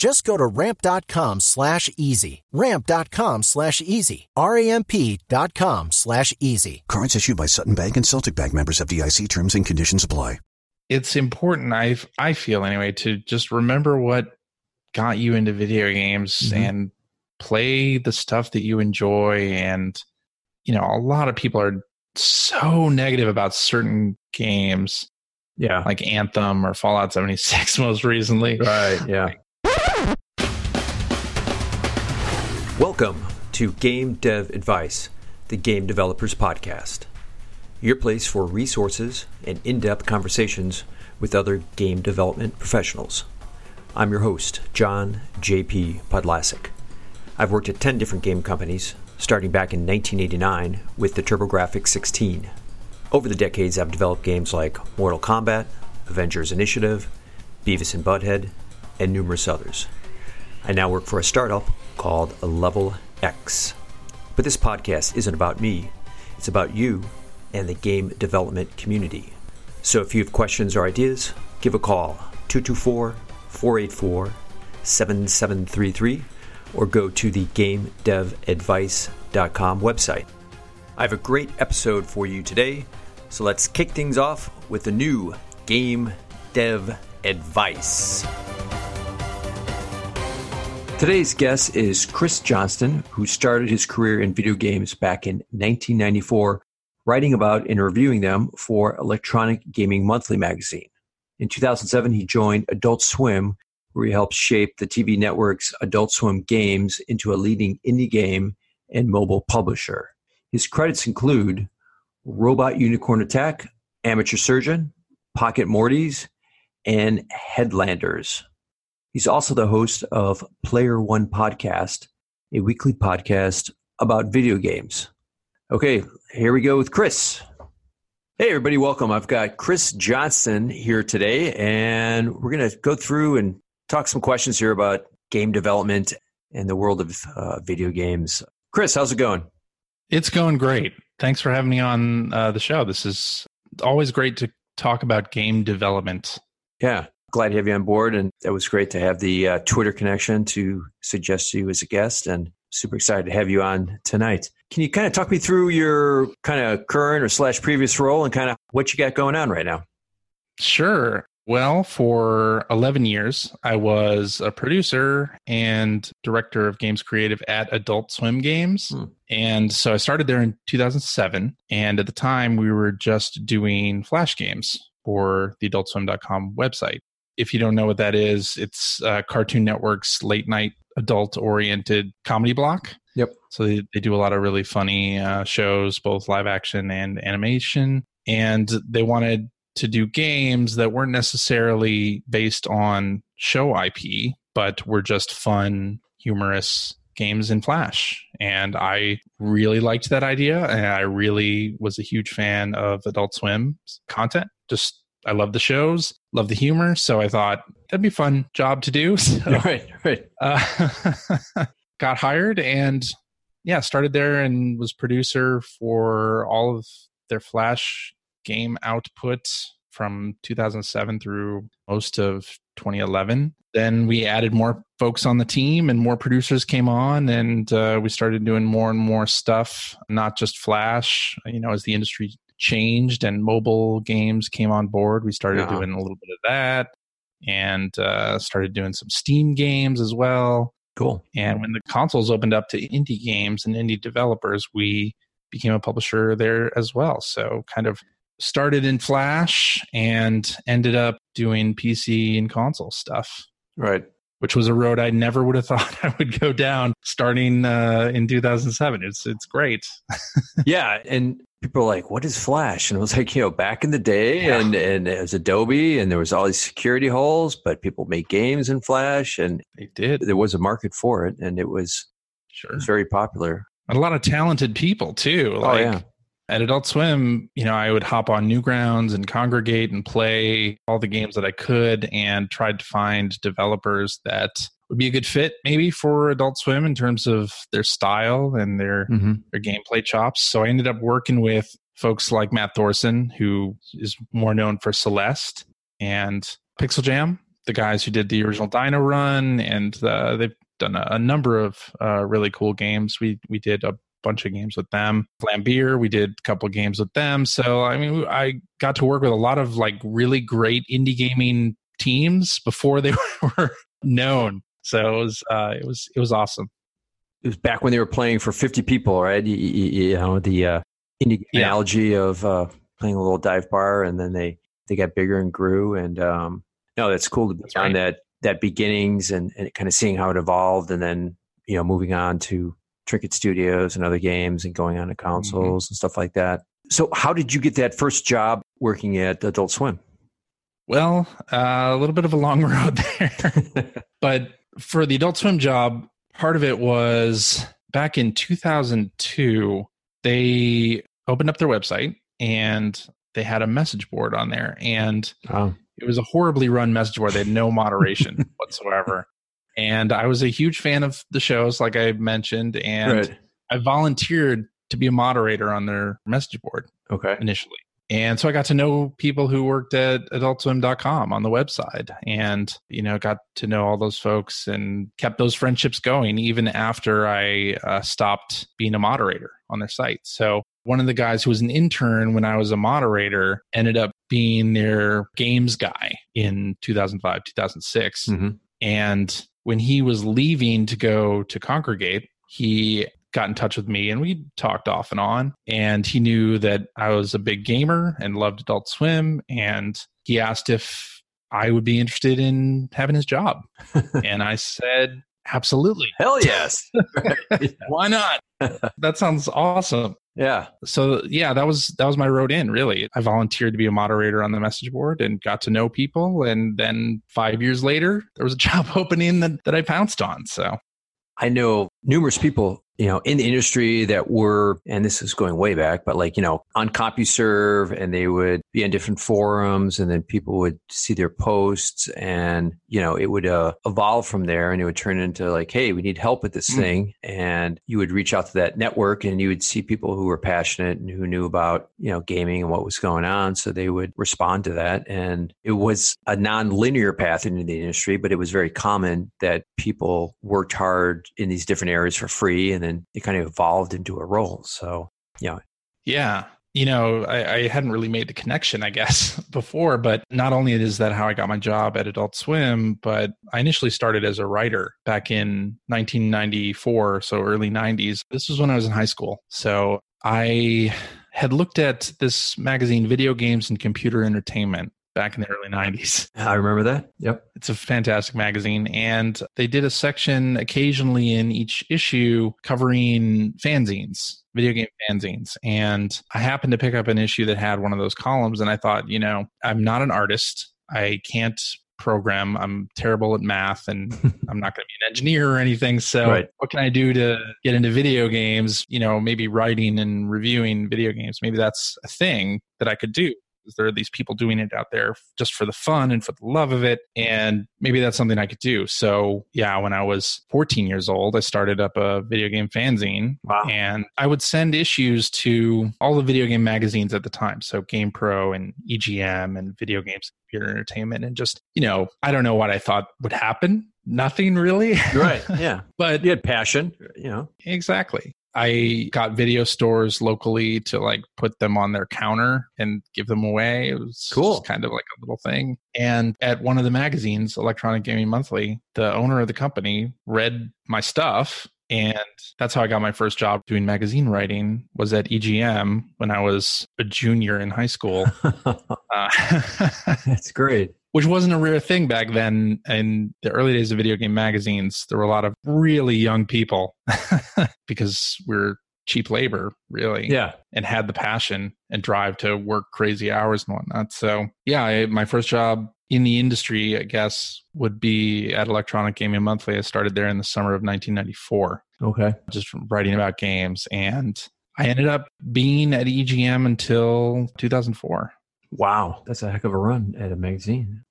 Just go to ramp.com slash easy. Ramp.com slash easy. R-A-M-P dot com slash easy. Cards issued by Sutton Bank and Celtic Bank members FDIC terms and conditions apply. It's important, I I feel anyway, to just remember what got you into video games mm-hmm. and play the stuff that you enjoy. And, you know, a lot of people are so negative about certain games. Yeah. Like Anthem or Fallout 76 most recently. Right. Yeah. Welcome to Game Dev Advice, the Game Developers Podcast, your place for resources and in depth conversations with other game development professionals. I'm your host, John J.P. Podlasic. I've worked at 10 different game companies, starting back in 1989 with the TurboGrafx 16. Over the decades, I've developed games like Mortal Kombat, Avengers Initiative, Beavis and Butthead, and numerous others. I now work for a startup called Level Ex. But this podcast isn't about me, it's about you and the game development community. So if you have questions or ideas, give a call 224 484 7733 or go to the GameDevAdvice.com website. I have a great episode for you today, so let's kick things off with the new Game Dev Advice. Today's guest is Chris Johnston, who started his career in video games back in 1994, writing about and reviewing them for Electronic Gaming Monthly magazine. In 2007, he joined Adult Swim, where he helped shape the TV network's Adult Swim games into a leading indie game and mobile publisher. His credits include Robot Unicorn Attack, Amateur Surgeon, Pocket Mortys, and Headlanders. He's also the host of Player One Podcast, a weekly podcast about video games. Okay, here we go with Chris. Hey, everybody, welcome. I've got Chris Johnston here today, and we're going to go through and talk some questions here about game development and the world of uh, video games. Chris, how's it going? It's going great. Thanks for having me on uh, the show. This is always great to talk about game development. Yeah glad to have you on board. And it was great to have the uh, Twitter connection to suggest you as a guest and super excited to have you on tonight. Can you kind of talk me through your kind of current or slash previous role and kind of what you got going on right now? Sure. Well, for 11 years, I was a producer and director of games creative at Adult Swim Games. Hmm. And so I started there in 2007. And at the time, we were just doing Flash games for the adultswim.com website if you don't know what that is, it's uh, Cartoon Network's late night adult oriented comedy block. Yep. So they, they do a lot of really funny uh, shows, both live action and animation. And they wanted to do games that weren't necessarily based on show IP, but were just fun, humorous games in Flash. And I really liked that idea. And I really was a huge fan of Adult Swim content. Just I love the shows, love the humor. So I thought that'd be a fun job to do. So, right, right. Uh, got hired and yeah, started there and was producer for all of their Flash game output from 2007 through most of 2011. Then we added more folks on the team and more producers came on and uh, we started doing more and more stuff, not just Flash. You know, as the industry changed and mobile games came on board, we started yeah. doing a little bit of that and uh, started doing some Steam games as well. Cool. And when the consoles opened up to indie games and indie developers, we became a publisher there as well. So, kind of started in Flash and ended up doing PC and console stuff. Right. Which was a road I never would have thought I would go down starting uh, in 2007. It's it's great. yeah, and people are like, "What is Flash?" And I was like, you know, back in the day, yeah. and and it was Adobe, and there was all these security holes, but people made games in Flash, and they did. There was a market for it, and it was sure it was very popular. And a lot of talented people too. Like, oh yeah at Adult Swim, you know, I would hop on Newgrounds and Kongregate and play all the games that I could and tried to find developers that would be a good fit maybe for Adult Swim in terms of their style and their mm-hmm. their gameplay chops. So I ended up working with folks like Matt Thorson, who is more known for Celeste and Pixel Jam, the guys who did the original Dino Run, and uh, they've done a, a number of uh, really cool games. We we did a bunch of games with them. Vlambeer, we did a couple of games with them. So I mean, I got to work with a lot of like really great indie gaming teams before they were known. So it was uh, it was it was awesome. It was back when they were playing for fifty people, right? You, you, you know the uh, indie yeah. analogy of uh, playing a little dive bar, and then they they got bigger and grew. And um, no, that's cool to be that's on right. that that beginnings and, and kind of seeing how it evolved, and then you know moving on to Trinket Studios and other games and going on to mm-hmm. consoles mm-hmm. and stuff like that. So, how did you get that first job working at Adult Swim? Well, uh, a little bit of a long road there. but for the Adult Swim job, part of it was back in 2002, they opened up their website and they had a message board on there. And oh. it was a horribly run message board. They had no moderation whatsoever. And I was a huge fan of the shows, like I mentioned, and right. I volunteered to be a moderator on their message board. Okay. Initially. And so I got to know people who worked at adultswim.com on the website and, you know, got to know all those folks and kept those friendships going even after I uh, stopped being a moderator on their site. So one of the guys who was an intern when I was a moderator ended up being their games guy in 2005, 2006. Mm-hmm. And when he was leaving to go to Kongregate he got in touch with me and we talked off and on. And he knew that I was a big gamer and loved Adult Swim. And he asked if I would be interested in having his job. and I said, absolutely. Hell yes. Why not? that sounds awesome. Yeah. So yeah, that was that was my road in really. I volunteered to be a moderator on the message board and got to know people and then 5 years later there was a job opening that, that I pounced on. So I know numerous people you know, in the industry that were, and this is going way back, but like, you know, on CompuServe and they would be on different forums and then people would see their posts and, you know, it would uh, evolve from there and it would turn into like, hey, we need help with this mm. thing. And you would reach out to that network and you would see people who were passionate and who knew about, you know, gaming and what was going on. So they would respond to that. And it was a non linear path into the industry, but it was very common that people worked hard in these different areas for free and then and it kind of evolved into a role. So, yeah. Yeah. You know, I, I, hadn't really made the connection, I guess, before, but not only is that how I got my job at Adult Swim, but I initially started as a writer back in 1994, so early 90s. This was when I was in high school. So I had looked at this magazine, Video Games and Computer Entertainment, back in the early 90s. I remember that. Yep. It's a fantastic magazine. And they did a section occasionally in each issue covering fanzines, video game fanzines. And I happened to pick up an issue that had one of those columns. And I thought, you know, I'm not an artist. I can't program. I'm terrible at math and I'm not going to be an engineer or anything. So, right. what can I do to get into video games? You know, maybe writing and reviewing video games. Maybe that's a thing that I could do there are these people doing it out there just for the fun and for the love of it. And maybe that's something I could do. So, yeah, when I was 14 years old, I started up a video game fanzine. Wow. And I would send issues to all the video game magazines at the time. So, GamePro and EGM and Video Games Computer Entertainment. And just, you know, I don't know what I thought would happen nothing really. right. Yeah. but you had passion, you know. Exactly. I got video stores locally to like put them on their counter and give them away. It was cool. kind of like a little thing. And at one of the magazines, Electronic Gaming Monthly, the owner of the company read my stuff And that's how I got my first job doing magazine writing was at EGM when I was a junior in high school. uh, That's great. Which wasn't a rare thing back then in the early days of video game magazines. There were a lot of really young people because we're cheap labor, really, Yeah. and had the passion and drive to work crazy hours and whatnot. So, yeah, I, my first job in the industry, I guess, would be at Electronic Gaming Monthly. I started there in the summer of 1994, Okay. just writing about games. And I ended up being at EGM until 2004. Wow. That's a heck of a run at a magazine.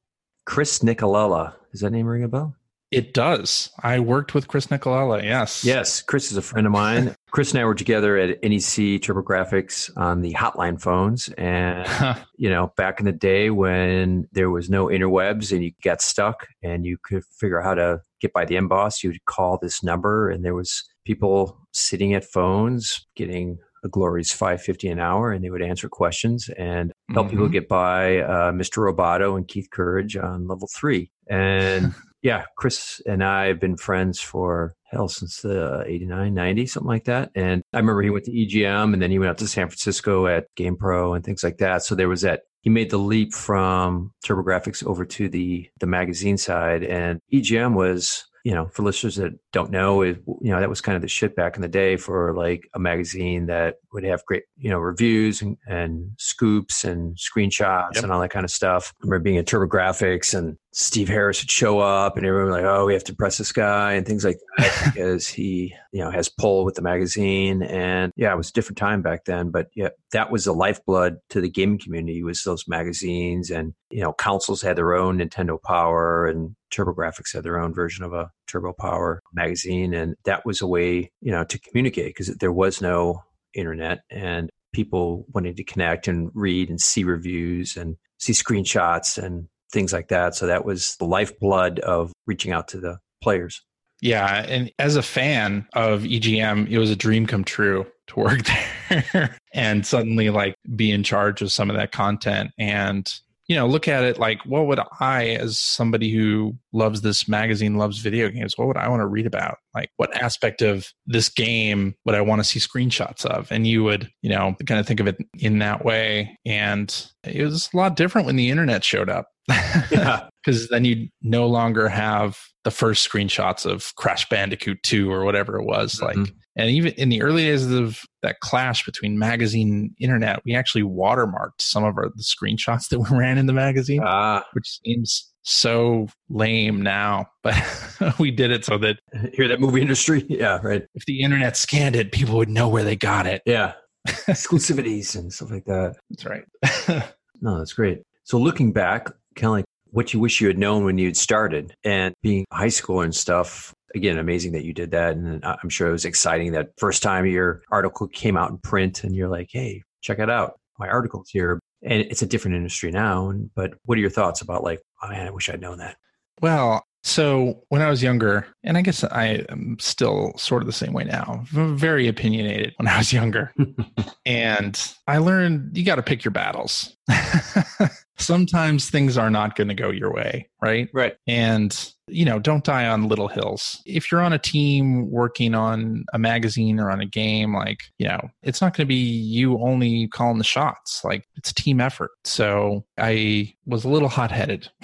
Chris Nicolella. Does that name ring a bell? It does. I worked with Chris Nicolella. Yes. Yes. Chris is a friend of mine. Chris and I were together at NEC TurboGrafx on the hotline phones. And, you know, back in the day when there was no interwebs and you got stuck and you could figure out how to get by the emboss, you'd call this number and there was people sitting at phones getting a glorious 550 an hour and they would answer questions and help people Mhm. get by uh, Mr. Roboto and Keith Courage on level three. And yeah, Chris and I have been friends for hell since the 89, 90, something like that. And I remember he went to EGM and then he went out to San Francisco at Game Pro and things like that. So there was that he made the leap from TurboGrafx over to the the magazine side and EGM was you know, for listeners that don't know, it, you know, that was kind of the shit back in the day for like a magazine that would have great, you know, reviews and, and scoops and screenshots Yep. and all that kind of stuff. I remember being at TurboGrafx and Steve Harris would show up and everyone like, oh, we have to press this guy and things like that because he, you know, has pull with the magazine. And yeah, it was a different time back then. But yeah, that was the lifeblood to the gaming community was those magazines and, you know, consoles had their own Nintendo Power and TurboGrafx had their own version of a Turbo Power magazine. And that was a way, you know, to communicate because there was no internet and people wanted to connect and read and see reviews and see screenshots and things like that. So that was the lifeblood of reaching out to the players. Yeah, and as a fan of EGM, it was a dream come true to work there and suddenly like be in charge of some of that content. And you know look at it like what would I as somebody who loves this magazine loves video games what would I want to read about? Like what aspect of this game would I want to see screenshots of? And you would you know kind of think of it in that way. And it was a lot different when the internet showed up Yeah. because then you no longer have the first screenshots of Crash Bandicoot 2 or whatever it was Mhm. like and even in the early days of that clash between magazine and internet we actually watermarked some of our the screenshots that we ran in the magazine Ah, which seems so lame now but we did it so that hear that movie industry? Yeah, right. if the internet scanned it people would know where they got it Yeah. Exclusivities and stuff like that. that's right No, that's great. So looking back, kind of like what you wish you had known when you'd started and being high school and stuff. Again, amazing that you did that. And I- uh, I'm sure it was exciting that first time your article came out in print and you're like, hey, check it out. My article's here. And it's a different industry now. But what are your thoughts about like, oh man, I wish I'd known that? Well, so when I was younger, and I guess I am still sort of the same way now, very opinionated when I was younger. and I learned you got to pick your battles. Sometimes things are not going to go your way, right? Right. And, you know, don't die on little hills. If you're on a team working on a magazine or on a game, like, you know, it's not going to be you only calling the shots. Like, it's a team effort. So I was a little hot headed.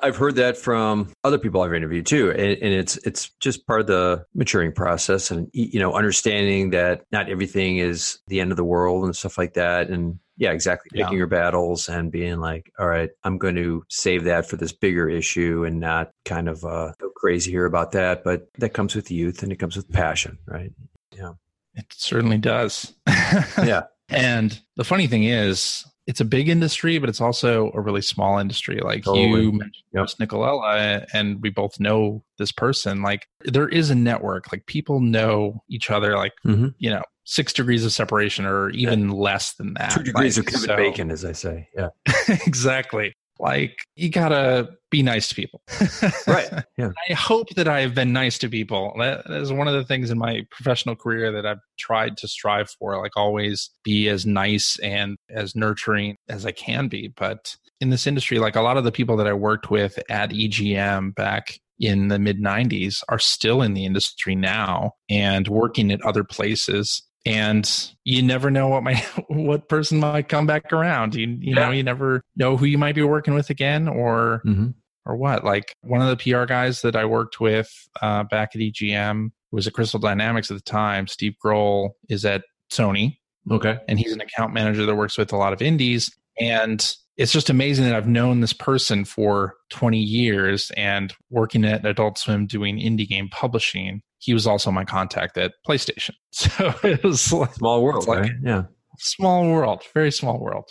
I've heard that from other people I've interviewed too, and, and it's it's just part of the maturing process, and you know, understanding that not everything is the end of the world and stuff like that, and yeah, exactly, Yeah. your battles and being like, all right, I'm going to save that for this bigger issue, and not kind of uh, go crazy here about that, but that comes with youth and it comes with passion, right? Yeah. It certainly does. Yeah, And the funny thing is, it's a big industry, but it's also a really small industry. Like Totally. you mentioned Yep. Nicolella, and we both know this person. Like there is a network. Like people know each other. Like Mhm. you know, six degrees of separation, or even less than that. two degrees Like, of Kevin so- Bacon, as I say. Yeah, exactly. Like you gotta be nice to people. right. Yeah, I hope that I have been nice to people. That is one of the things in my professional career that I've tried to strive for. Like always be as nice and as nurturing as I can be. But in this industry, like a lot of the people that I worked with at EGM back in the mid 90s are still in the industry now and working at other places and you never know what my what person might come back around. You you know you never know who you might be working with again or mm-hmm. or what. Like one of the pr guys that i worked with uh, back at egm was at crystal dynamics at the time steve grohl is at sony. Okay. And he's an account manager that works with a lot of indies. And it's just amazing that I've known this person for 20 years and working at Adult Swim doing indie game publishing. He was also my contact at PlayStation. So it was like, small world, like, right? Yeah. Small world, very small world.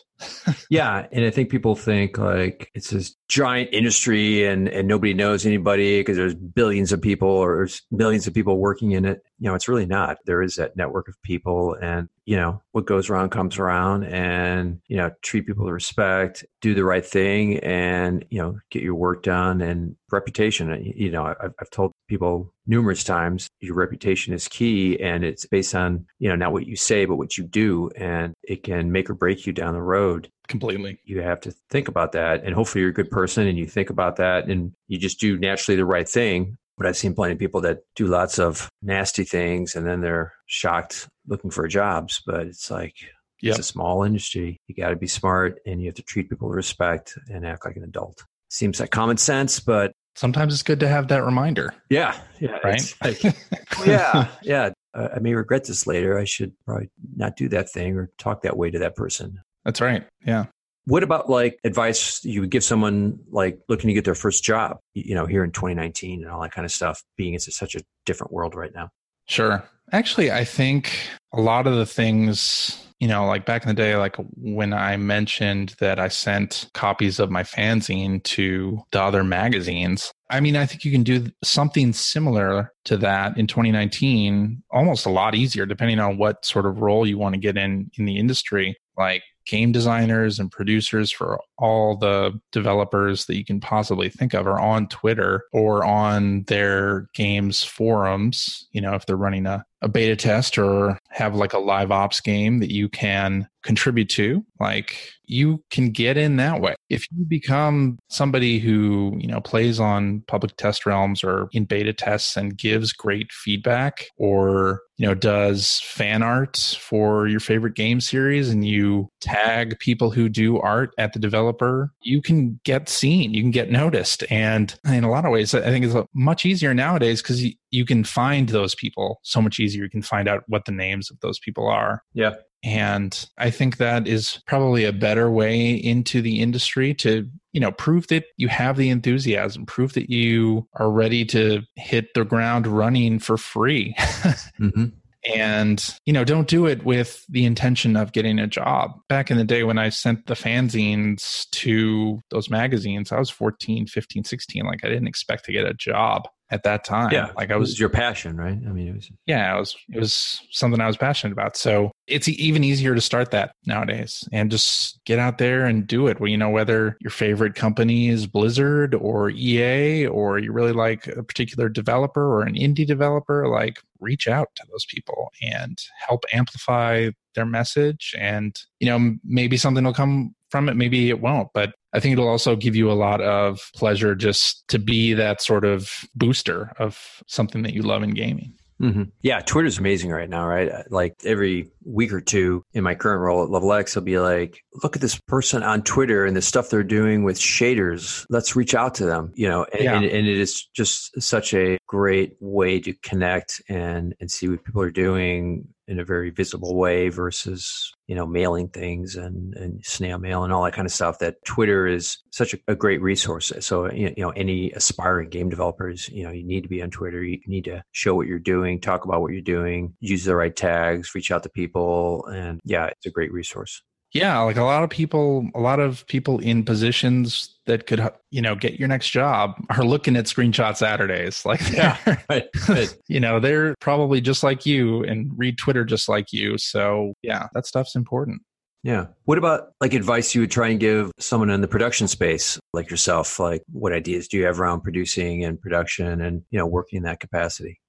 Yeah, and I think people think like it's this giant industry and and nobody knows anybody because there's billions of people or there's millions of people working in it. You know, it's really not. There is that network of people and you know, what goes around comes around and, you know, treat people with respect, do the right thing and, you know, get your work done and reputation. You know, I've, I've told people numerous times your reputation is key and it's based on, you know, not what you say, but what you do. And it can make or break you down the road. Completely. You have to think about that. And hopefully you're a good person and you think about that and you just do naturally the right thing but I've seen plenty of people that do lots of nasty things and then they're shocked looking for jobs. But it's like, yep. it's a small industry. You got to be smart and you have to treat people with respect and act like an adult. Seems like common sense, but sometimes it's good to have that reminder. Yeah. Yeah. Right. Like, yeah. Yeah. I may regret this later. I should probably not do that thing or talk that way to that person. That's right. Yeah. What about like advice you would give someone like looking to get their first job, you know, here in 2019 and all that kind of stuff, being it's such a different world right now? Sure. Actually, I think a lot of the things, you know, like back in the day, like when I mentioned that I sent copies of my fanzine to the other magazines, I mean, I think you can do something similar to that in 2019, almost a lot easier, depending on what sort of role you want to get in in the industry. Like game designers and producers for all the developers that you can possibly think of are on Twitter or on their games forums. You know, if they're running a, a beta test or have like a live ops game that you can contribute to, like you can get in that way. If you become somebody who, you know, plays on public test realms or in beta tests and gives great feedback or, you know, does fan art for your favorite game series and you tag people who do art at the developer, you can get seen, you can get noticed. And in a lot of ways, I think it's much easier nowadays because you, can find those people so much easier. You can find out what the names of those people are. Yeah. And I think that is probably a better way into the industry to, you know, prove that you have the enthusiasm, prove that you are ready to hit the ground running for free. mm-hmm and you know don't do it with the intention of getting a job back in the day when i sent the fanzines to those magazines i was 14 15 16 like i didn't expect to get a job at that time. Yeah, like I was, was your passion, right? I mean, it was. Yeah, it was. It was something I was passionate about. So it's even easier to start that nowadays, and just get out there and do it. Well, you know, whether your favorite company is Blizzard or EA, or you really like a particular developer or an indie developer, like reach out to those people and help amplify their message. And you know, maybe something will come from it. Maybe it won't, but I think it'll also give you a lot of pleasure just to be that sort of booster of something that you love in gaming. Mm-hmm. Yeah, Twitter's amazing right now, right? Like every week or two in my current role at Level Ex, I'll be like, look at this person on Twitter and the stuff they're doing with shaders. Let's reach out to them, you know, and, yeah. and, and it is just such a great way to connect and, and see what people are doing in a very visible way versus you know mailing things and, and snail mail and all that kind of stuff that twitter is such a, a great resource so you know any aspiring game developers you know you need to be on twitter you need to show what you're doing talk about what you're doing use the right tags reach out to people and yeah it's a great resource yeah like a lot of people a lot of people in positions that could you know get your next job are looking at screenshot saturdays like yeah right, right. you know they're probably just like you and read twitter just like you so yeah that stuff's important yeah. What about like advice you would try and give someone in the production space like yourself? Like what ideas do you have around producing and production and, you know, working in that capacity?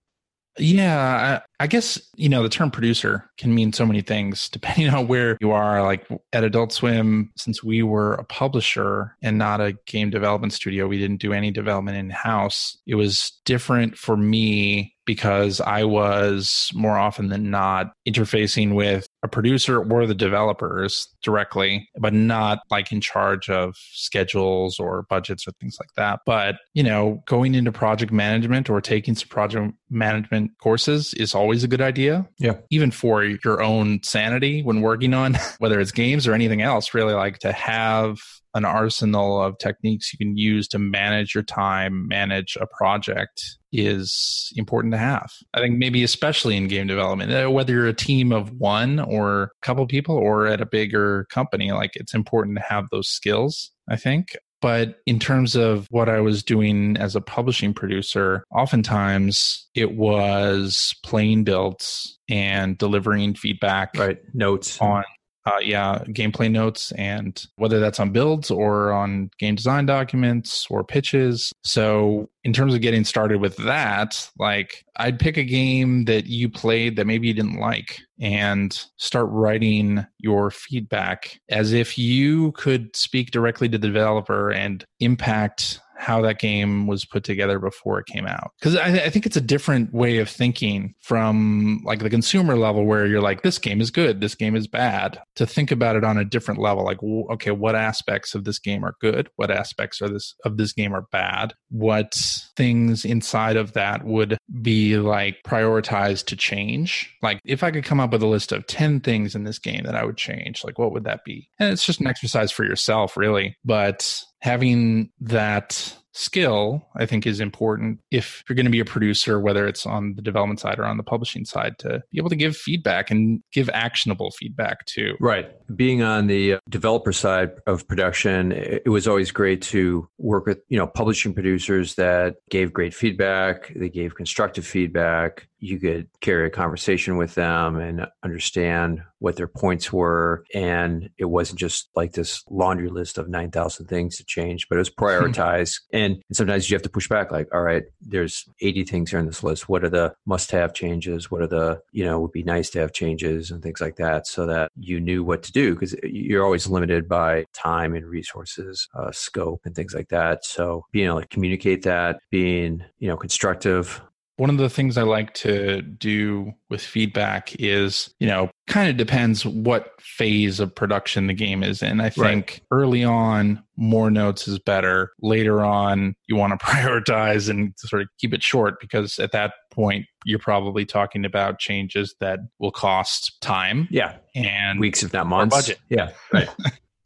Yeah, I, I, guess, you know, the term producer can mean so many things depending on where you are. Like at Adult Swim, since we were a publisher and not a game development studio, we didn't do any development in house. It was different for me because I was more often than not interfacing with a producer or the developers directly, but not like in charge of schedules or budgets or things like that. But, you know, going into project management or taking some project management courses is always a good idea. Yeah. Even for your own sanity when working on whether it's games or anything else, really like to have an arsenal of techniques you can use to manage your time, manage a project is important to have. I think maybe especially in game development, uh, whether you're a team of one or a couple people or at a bigger company, like it's important to have those skills, I think. But in terms of what I was doing as a publishing producer, oftentimes it was playing builds and delivering feedback. Right. Notes. On uh, yeah, gameplay notes, and whether that's on builds or on game design documents or pitches. So, in terms of getting started with that, like I'd pick a game that you played that maybe you didn't like and start writing your feedback as if you could speak directly to the developer and impact how that game was put together before it came out. Because I, I, think it's a different way of thinking from like the consumer level where you're like, this game is good, this game is bad, to think about it on a different level. Like, okay, what aspects of this game are good? What aspects are this of this game are bad? What things inside of that would be like prioritized to change? Like, if I could come up with a list of 10 things in this game that I would change, like, what would that be? And it's just an exercise for yourself, really. But having that skill i think is important if you're going to be a producer whether it's on the development side or on the publishing side to be able to give feedback and give actionable feedback too. Right. Being on the uh, developer side of production it was always great to work with you know publishing producers that gave great feedback they gave constructive feedback you could carry a conversation with them and understand what their points were. And it wasn't just like this laundry list of 9,000 things to change, but it was prioritized. and, and sometimes you have to push back like, all right, there's 80 things here on this list. What are the must have changes? What are the, you know, would be nice to have changes and things like that so that you knew what to do because you're always limited by time and resources, uh, scope and things like that. So being able to communicate that, being, you know, constructive one of the things I like to do with feedback is, you know, kind of depends what phase of production the game is in. I think right. early on, more notes is better. Later on, you want to prioritize and sort of keep it short because at that point, you're probably talking about changes that will cost time. Yeah. And weeks, if not months. Budget. Yeah. Right.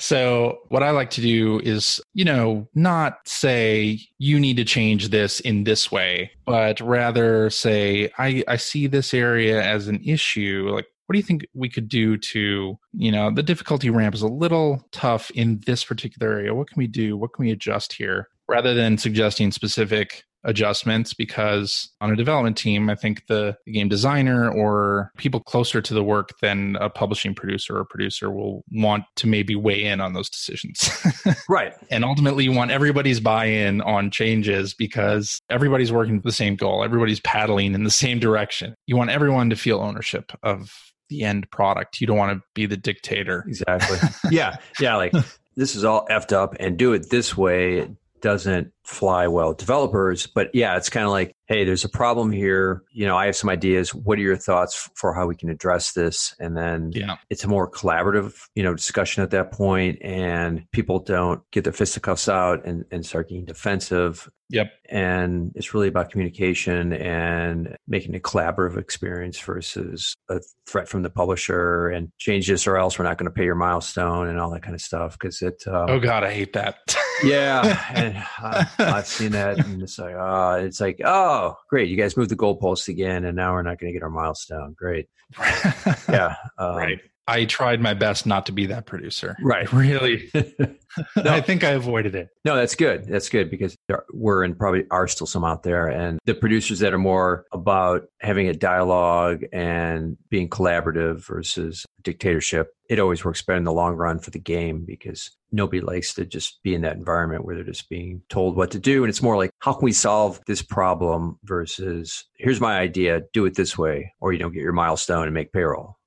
So, what I like to do is, you know, not say you need to change this in this way, but rather say, I, I see this area as an issue. Like, what do you think we could do to, you know, the difficulty ramp is a little tough in this particular area. What can we do? What can we adjust here? Rather than suggesting specific adjustments because on a development team, I think the, game designer or people closer to the work than a publishing producer or producer will want to maybe weigh in on those decisions. right. And ultimately, you want everybody's buy in on changes because everybody's working for the same goal, everybody's paddling in the same direction. You want everyone to feel ownership of the end product. You don't want to be the dictator. Exactly. yeah. Yeah. Like, this is all effed up and do it this way doesn't fly well developers but yeah it's kind of like hey there's a problem here you know i have some ideas what are your thoughts for how we can address this and then yeah. it's a more collaborative you know discussion at that point and people don't get their fisticuffs out and, and start getting defensive Yep. And it's really about communication and making a collaborative experience versus a threat from the publisher and change this or else we're not going to pay your milestone and all that kind of stuff. Cause it, um, oh God, I hate that. yeah. And uh, I've seen that and it's like, uh, it's like, oh, great. You guys moved the goalposts again and now we're not going to get our milestone. Great. yeah. Um, right I tried my best not to be that producer. Right. Really. No. I think I avoided it. No, that's good. That's good because there were and probably are still some out there. And the producers that are more about having a dialogue and being collaborative versus dictatorship, it always works better in the long run for the game because nobody likes to just be in that environment where they're just being told what to do. And it's more like, how can we solve this problem versus here's my idea, do it this way, or you don't get your milestone and make payroll.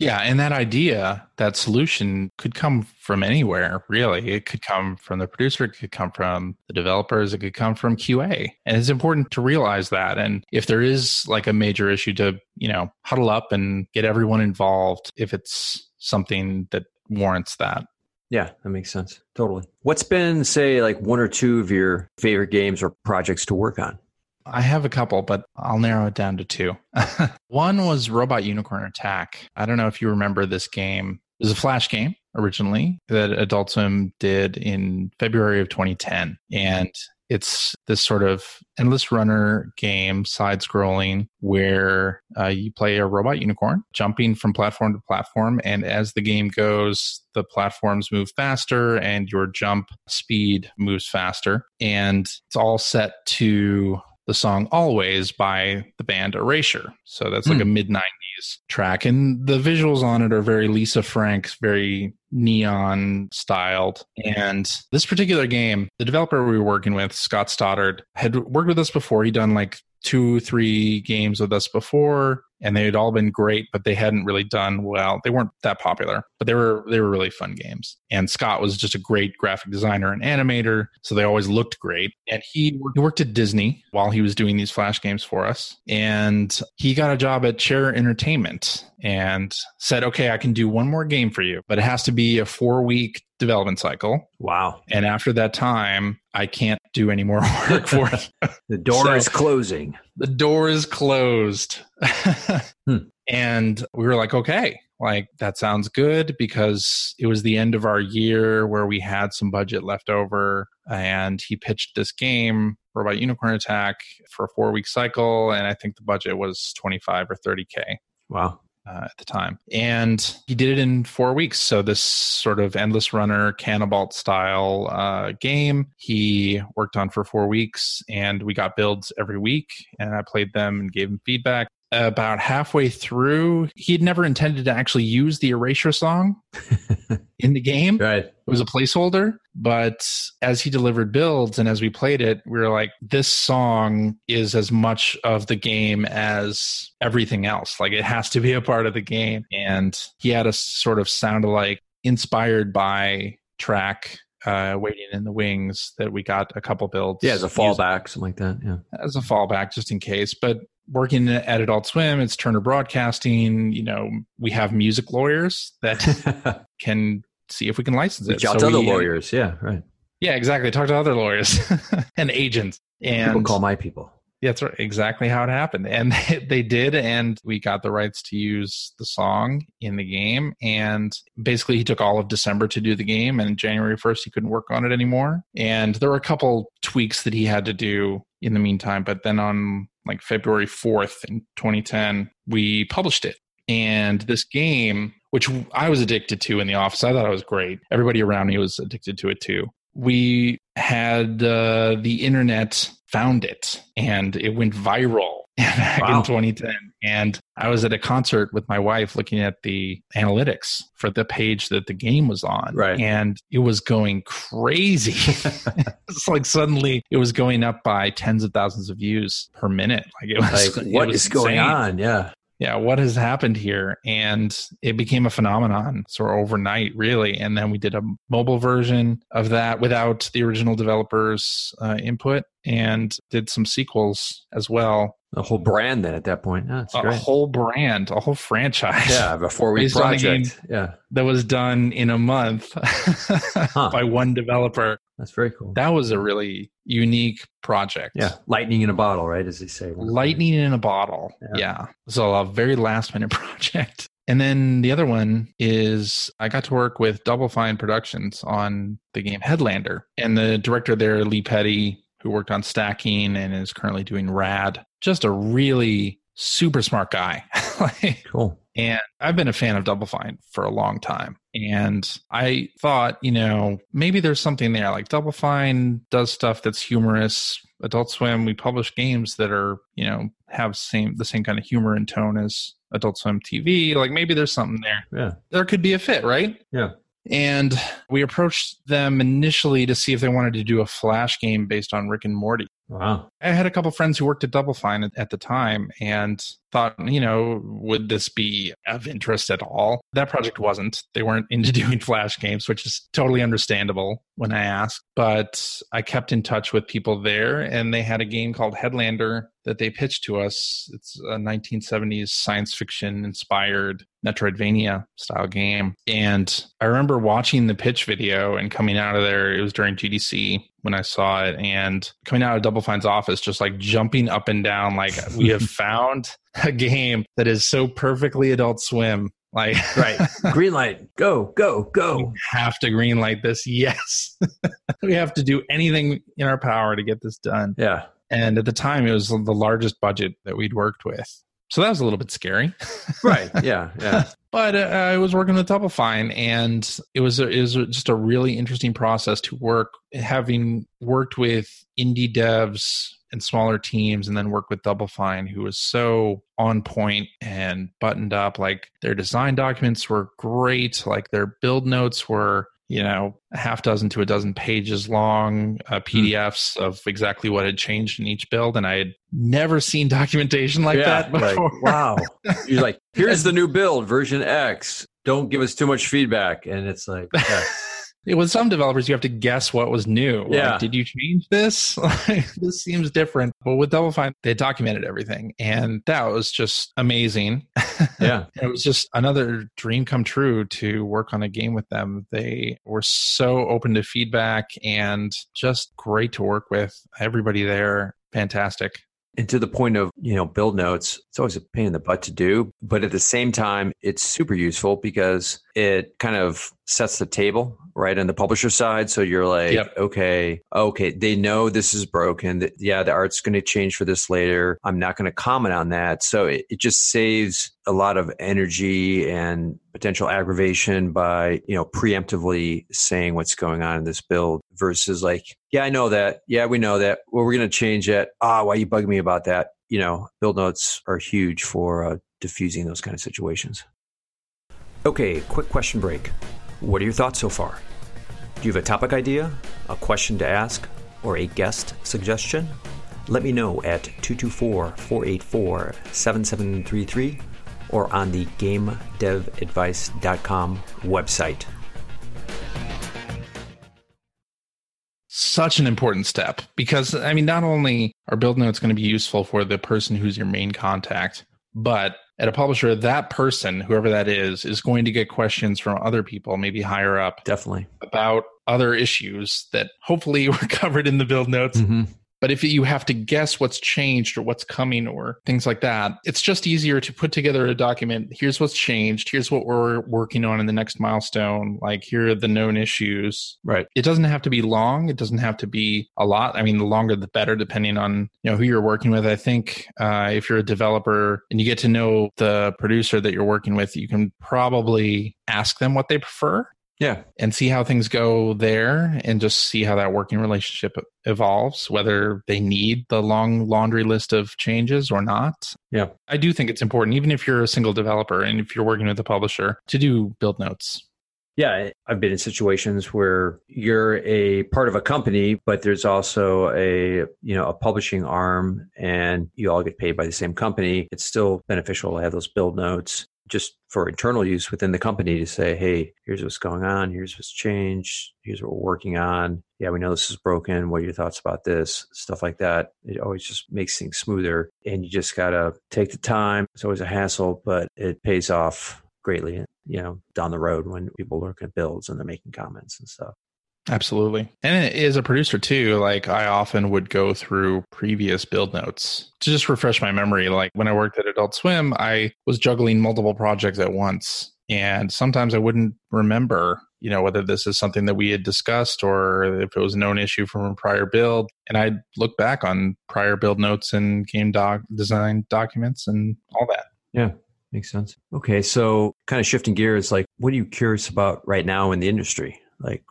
Yeah, and that idea, that solution could come from anywhere, really. It could come from the producer, it could come from the developers, it could come from QA. And it's important to realize that. And if there is like a major issue to, you know, huddle up and get everyone involved if it's something that warrants that. Yeah, that makes sense. Totally. What's been, say, like one or two of your favorite games or projects to work on? I have a couple, but I'll narrow it down to two. One was Robot Unicorn Attack. I don't know if you remember this game. It was a Flash game originally that Adult Swim did in February of 2010. And it's this sort of endless runner game, side scrolling, where uh, you play a robot unicorn jumping from platform to platform. And as the game goes, the platforms move faster and your jump speed moves faster. And it's all set to the song Always by the band Erasure. So that's like Hmm. a mid 90s track. And the visuals on it are very Lisa Frank, very neon styled. And this particular game, the developer we were working with, Scott Stoddard, had worked with us before. He'd done like two, three games with us before, and they had all been great, but they hadn't really done well. They weren't that popular, but they were they were really fun games. And Scott was just a great graphic designer and animator, so they always looked great. And he worked, he worked at Disney while he was doing these flash games for us, and he got a job at Chair Entertainment and said, "Okay, I can do one more game for you, but it has to be a four week." development cycle Wow. and after that time i can't do any more work for you The door So- is closing. the door is closed. Hmm. And we were like, okay, like that sounds good because it was the end of our year where we had some budget left over. And he pitched this game, Robot Unicorn Attack, for a four week cycle. And I think the budget was 25 or 30K Wow. Uh, at the time. And he did it in four weeks. So this sort of endless runner Canabalt style uh, game he worked on for four weeks, and we got builds every week, and I played them and gave him feedback. About halfway through, he'd never intended to actually use the Erasure song in the game. Right. It was a placeholder, but as he delivered builds and as we played it, we were like, this song is as much of the game as everything else. Like it has to be a part of the game. And he had a sort of sound alike inspired by track uh, waiting in the wings that we got a couple builds. Yeah, as a fallback, something like that. Yeah. as a fallback just in case. But working at Adult Swim, it's Turner Broadcasting. You know, we have music lawyers that can see if we can license it. Out So to other lawyers. Yeah, right. Yeah, exactly. Talk to other lawyers and agents. People And call my people. yeah, that's right, exactly how it happened. And they, they did. And we got the rights to use the song in the game. And basically, he took all of December to do the game. And January 1st, he couldn't work on it anymore. And there were a couple tweaks that he had to do in the meantime. But then on like February 4th in 2010, we published it. And this game, which I was addicted to in the office, I thought it was great. Everybody around me was addicted to it too. We had uh, the internet found it and it went viral back Wow. in 2010. And I was at a concert with my wife looking at the analytics for the page that the game was on. Right. And it was going crazy. it's like suddenly it was going up by tens of thousands of views per minute. Like it was Like, it was is going insane on? Yeah. yeah, what has happened here? And it became a phenomenon sort of overnight, really. And then we did a mobile version of that without the original developers' uh, input and did some sequels as well. A whole brand then at that point. Yeah, A great. whole brand, a whole franchise yeah, a four week Based on the project. Yeah, that was done in a month by one developer. that's very cool. That was a really unique project. yeah, lightning in a bottle, right? As they say. Lightning in a bottle. Yeah. Yeah. So a very last minute project. And then the other one is I got to work with Double Fine Productions on the game Headlander. And the director there, Lee Petty, who worked on Stacking and is currently doing Rad, just a really super smart guy. Like, Cool. And I've been a fan of Double Fine for a long time. And I thought, you know, maybe there's something there. Like Double Fine does stuff that's humorous. Adult Swim, we publish games that are, you know, have same the same kind of humor and tone as Adult Swim TV. Like maybe there's something there. Yeah. There could be a fit, right? Yeah. And we approached them initially to see if they wanted to do a flash game based on Rick and Morty. Wow. I had a couple friends who worked at Double Fine at, at the time and thought, you know, would this be of interest at all? That project wasn't. They weren't into doing flash games, which is totally understandable when I asked. But I kept in touch with people there, and they had a game called Headlander that they pitched to us. It's a 1970s science fiction inspired Metroidvania style game. And I remember watching the pitch video and coming out of there, it was during GDC when I saw it, and coming out of Double Fine's office, just like jumping up and down, like we have found a game that is so perfectly Adult Swim. Like, right, green light, go, go, go. We have to green light this. Yes, we have to do anything in our power to get this done. Yeah, and at the time, it was the largest budget that we'd worked with. So that was a little bit scary. right. Yeah. Yeah. but uh, I was working with Double Fine, and it was a, it was just a really interesting process to work. Having worked with indie devs and smaller teams, and then work with Double Fine, who was so on point and buttoned up. Like their design documents were great. Like their build notes were you know, a half dozen to a dozen pages long uh, PDFs mm. of exactly what had changed in each build. And I had never seen documentation like yeah, that before. Like, wow. You're like, here's the new build, version X. Don't give us too much feedback. And it's like, yeah. with some developers you have to guess what was new. Yeah. like, did you change this? This seems different. But with double fine they documented everything and that was just amazing. Yeah. It was just another dream come true to work on a game with them. They were so open to feedback and just great to work with. Everybody there fantastic. And to the point of, you know, build notes, it's always a pain in the butt to do. But at the same time, it's super useful because it kind of sets the table right on the publisher side. So you're like, yep. okay, okay, they know this is broken. Yeah, the art's going to change for this later. I'm not going to comment on that. So it, it just saves a lot of energy and potential aggravation by, you know, preemptively saying what's going on in this build versus like, yeah, I know that. Yeah, we know that. Well, we're going to change it. Ah, oh, why you bugging me about that? You know, build notes are huge for uh, diffusing those kind of situations. Okay, quick question break. What are your thoughts so far? Do you have a topic idea, a question to ask, or a guest suggestion? Let me know at 224 484 7733 or on the GameDevAdvice.com website. Such an important step because, I mean, not only are build notes going to be useful for the person who's your main contact, but at a publisher, that person, whoever that is, is going to get questions from other people, maybe higher up. Definitely. About other issues that hopefully were covered in the build notes. Mm-hmm. But if you have to guess what's changed or what's coming or things like that, it's just easier to put together a document. Here's what's changed. Here's what we're working on in the next milestone. Like here are the known issues. Right. It doesn't have to be long. It doesn't have to be a lot. I mean, the longer the better, depending on you know who you're working with. I think uh, if you're a developer and you get to know the producer that you're working with, you can probably ask them what they prefer yeah. And see how things go there and just see how that working relationship evolves, whether they need the long laundry list of changes or not. Yeah. I do think it's important, even if you're a single developer and if you're working with a publisher, to do build notes. Yeah, I've been in situations where you're a part of a company, but there's also a you know a publishing arm, and you all get paid by the same company. It's still beneficial to have those build notes just for internal use within the company to say, hey, here's what's going on, here's what's changed, here's what we're working on. Yeah, we know this is broken. What are your thoughts about this? Stuff like that. It always just makes things smoother. And you just got to take the time. It's always a hassle, but it pays off greatly, you know, down the road when people look at builds and they're making comments and stuff. Absolutely. And as a producer too, like I often would go through previous build notes to just refresh my memory. Like when I worked at Adult Swim, I was juggling multiple projects at once. And sometimes I wouldn't remember, you know, whether this is something that we had discussed or if it was a known issue from a prior build. And I'd look back on prior build notes and game doc design documents and all that. Yeah. makes sense. Okay, so kind of shifting gears, like, what are you curious about right now in the industry? Like,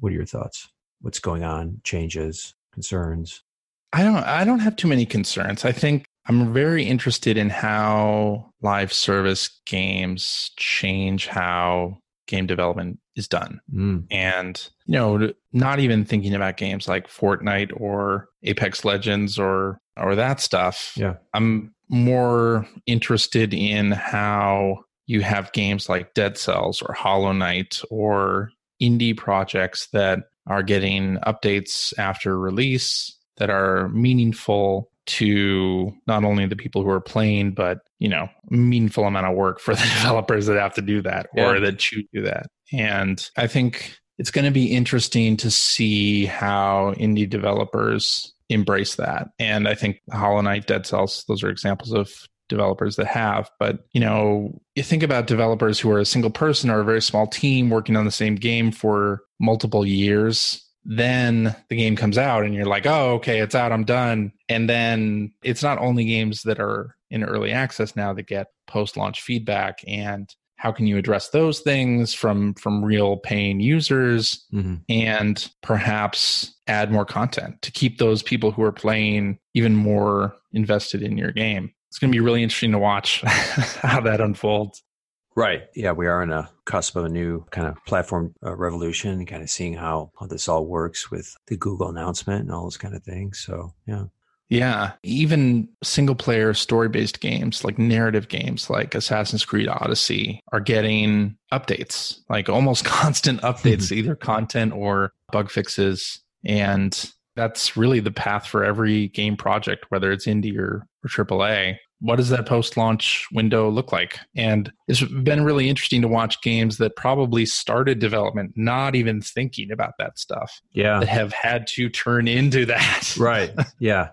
what are your thoughts? What's going on? Changes, concerns? I don't. I don't have too many concerns. I think I'm very interested in how live service games change how game development is done. Mm. And, you know, not even thinking about games like Fortnite or Apex Legends or or that stuff. Yeah. I'm more interested in how you have games like Dead Cells or Hollow Knight or indie projects that are getting updates after release that are meaningful to not only the people who are playing, but you know, meaningful amount of work for the developers that have to do that or that choose to do that. And I think it's going to be interesting to see how indie developers embrace that. And I think Hollow Knight, Dead Cells, those are examples of developers that have. But you know, you think about developers who are a single person or a very small team working on the same game for multiple years. Then the game comes out and you're like, oh, okay, it's out, I'm done. And then it's not only games that are in early access now that get post launch feedback and how can you address those things from from real paying users hmm and perhaps add more content to keep those people who are playing even more invested in your game. It's going to be really interesting to watch how that unfolds. Right. Yeah, we are on a cusp of a new kind of platform uh, revolution, kind of seeing how, how this all works with the Google announcement and all those kind of things. So, yeah. Yeah, even single player story based games like narrative games like Assassin's Creed Odyssey are getting updates, like almost constant updates, either content or bug fixes. And that's really the path for every game project, whether it's indie or, or AAA. What does that post launch window look like? And it's been really interesting to watch games that probably started development not even thinking about that stuff, Yeah. that have had to turn into that. Right. Yeah.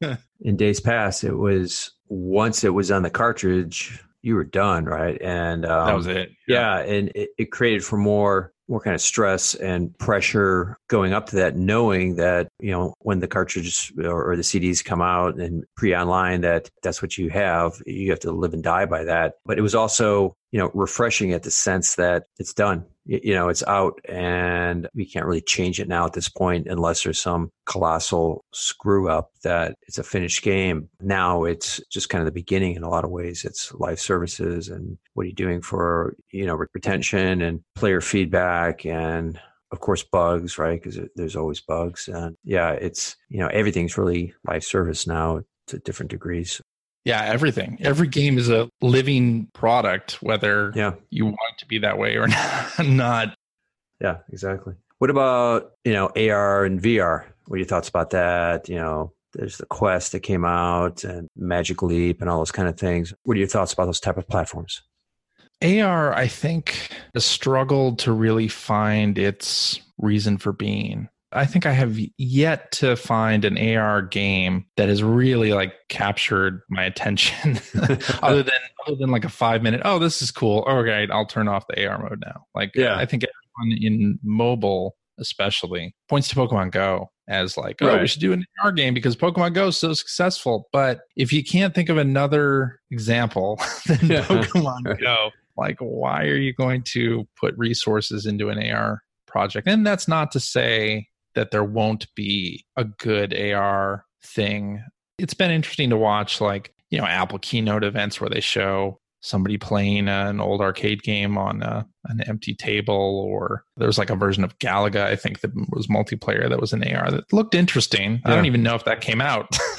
In days past, it was once it was on the cartridge, you were done. Right. And um, that was it. Yeah, and it, it created for more more kind of stress and pressure going up to that, knowing that you know when the cartridges or, the CDs come out and pre-online, that that's what you have. You have to live and die by that. But it was also you know refreshing at the sense that it's done. You know, it's out, and we can't really change it now at this point unless there's some colossal screw up that it's a finished game. Now it's just kind of the beginning in a lot of ways. It's live services and what are you doing for you know retention and player feedback and of course bugs right because there's always bugs and yeah it's you know everything's really live service now to different degrees Yeah, everything. Every game is a living product, whether yeah you want it to be that way or not. yeah exactly what about you know ar and vr what are your thoughts about that you know there's the quest that came out and magic leap and all those kind of things what are your thoughts about those type of platforms AR, I think, has struggled to really find its reason for being. I think I have yet to find an AR game that has really like captured my attention other than other than like a five minute, oh, this is cool. Oh, okay, I'll turn off the AR mode now. Like Yeah. I think everyone in mobile especially points to Pokemon Go as like, oh, we should do an AR game because Pokemon Go is so successful. But if you can't think of another example than Yeah. Pokemon Go, like why are you going to put resources into an AR project? And that's not to say that there won't be a good AR thing. It's been interesting to watch like, you know, Apple keynote events where they show somebody playing an old arcade game on a, an empty table or there's like a version of Galaga I think that was multiplayer that was in AR that looked interesting. I don't even know if that came out.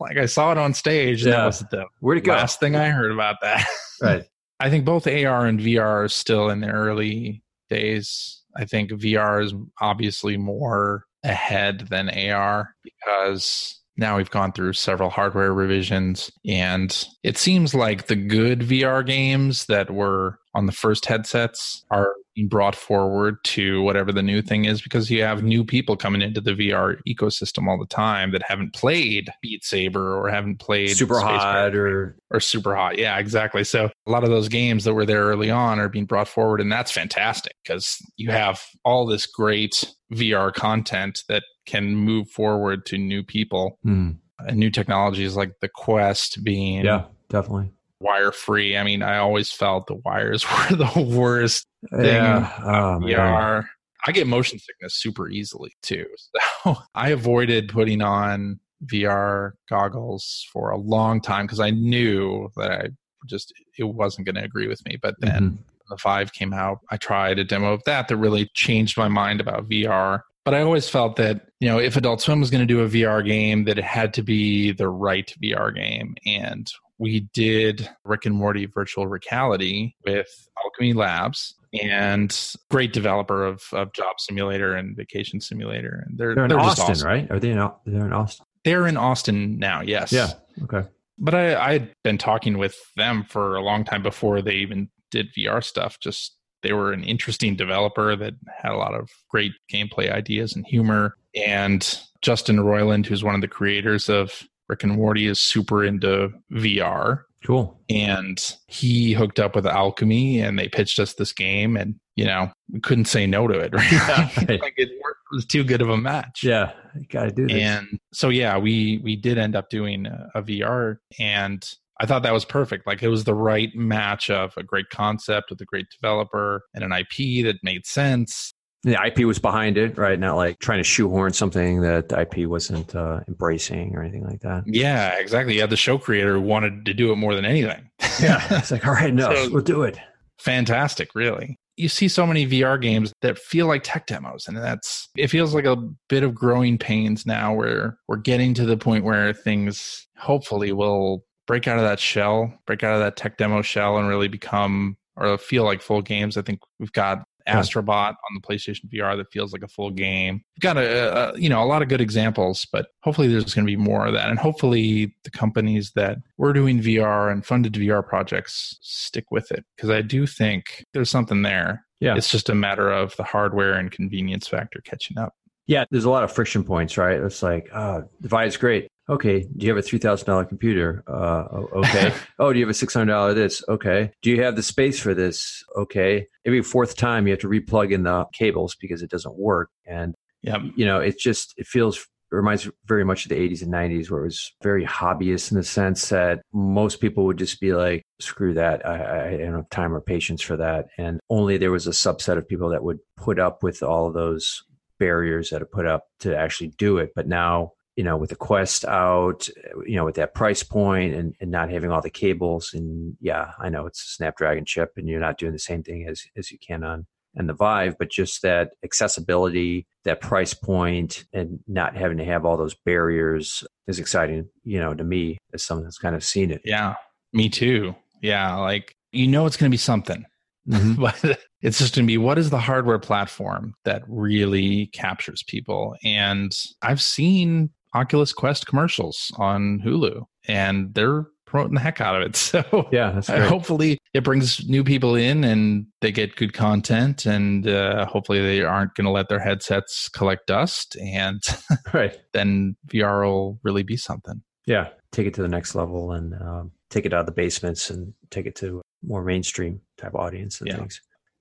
like I saw it on stage Yeah. that was the where'd it go last thing I heard about that. right I think both AR and VR are still in their early days. I think VR is obviously more ahead than AR because now we've gone through several hardware revisions and it seems like the good VR games that were on the first headsets are being brought forward to whatever the new thing is because you have new people coming into the VR ecosystem all the time that haven't played Beat Saber or haven't played super Space hot or or super hot. Yeah, exactly. So a lot of those games that were there early on are being brought forward, and that's fantastic because you have all this great VR content that can move forward to new people Hmm. and new technologies like the Quest being yeah definitely wire free. I mean, I always felt the wires were the worst thing. Yeah. Oh. VR. I get motion sickness super easily too. So I avoided putting on VR goggles for a long time because I knew that I just it wasn't going to agree with me. But then Mhm. the Vive came out, I tried a demo of that that really changed my mind about VR. But I always felt that you know if Adult Swim was going to do a VR game, that it had to be the right VR game, and we did Rick and Morty Virtual Reality with Owlchemy Labs and great developer of, of Job Simulator and Vacation Simulator, and they're They're in they're Austin, awesome. right? Are they in? They're in Austin. They're in Austin now, yes. Yeah. Okay. But I, I had been talking with them for a long time before they even did VR stuff. Just they were an interesting developer that had a lot of great gameplay ideas and humor. And Justin Roiland, who's one of the creators of Rick and Morty, is super into VR. Cool. And he hooked up with Owlchemy and they pitched us this game. And, you know, we couldn't say no to it. Right? Yeah, right. like it, was too good of a match Yeah. You got to do this. and so yeah we we did end up doing a, a vr and i thought that was perfect like it was the right match of a great concept with a great developer and an ip that made sense the IP was behind it, right? Not like trying to shoehorn something that the IP wasn't uh, embracing or anything like that. yeah exactly yeah the show creator who wanted to do it more than anything yeah, it's like, all right, no, So- we'll do it. fantastic really you see so many vr games that feel like tech demos and that's it feels like a bit of growing pains now where we're getting to the point where things hopefully will break out of that shell break out of that tech demo shell and really become or feel like full games i think we've got. Astrobot on the playstation vr that feels like a full game. We've got a, a you know a lot of good examples but hopefully there's going to be more of that. And hopefully the companies that we're doing vr and funded vr projects stick with it because i do think there's something there. Yeah. it's just a matter of the hardware and convenience factor catching up Yeah, there's a lot of friction points, right? It's like, oh, the Vive's great. Okay. Do you have a three thousand dollar computer? Uh, okay. oh, do you have a six hundred dollar this? Okay. Do you have the space for this? Okay. Every fourth time you have to replug in the cables because it doesn't work, and yeah you know, it just it feels it reminds very much of the 80s and 90s where it was very hobbyist in the sense that most people would just be like screw that I, I, I don't have time or patience for that and only there was a subset of people that would put up with all of those barriers that are put up to actually do it. But now you know with the quest out you know with that price point and, and not having all the cables and yeah i know it's a snapdragon chip and you're not doing the same thing as as you can on and the Vive, but just that accessibility, that price point, and not having to have all those barriers is exciting, you know, to me as someone that's kind of seen it. yeah me too. Yeah like you know it's going to be something Mhm. but it's just going to be what is the hardware platform that really captures people and i've seen oculus quest commercials on hulu and they're promoting the heck out of it so Yeah, that's hopefully it brings new people in and they get good content and uh, hopefully they aren't going to let their headsets collect dust and right. then vr will really be something Yeah, take it to the next level and um, take it out of the basements and take it to more mainstream type audience and Yeah. things.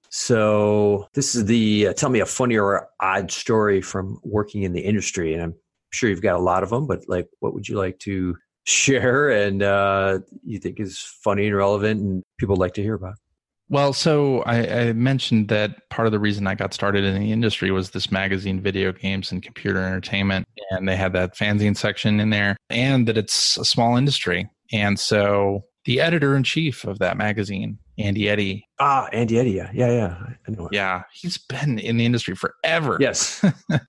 So this is the uh, tell me a funny or odd story from working in the industry, and I'm sure you've got a lot of them. But like, what would you like to share and uh, you think is funny and relevant, and people like to hear about? Well, so I, I mentioned that part of the reason I got started in the industry was this magazine, Video Games and Computer Entertainment. And they had that fanzine section in there, and that it's a small industry. And so the editor in chief of that magazine, Andy Eddy, Ah, Andy Eddy, yeah, yeah, yeah. I know. yeah, he's been in the industry forever. Yes.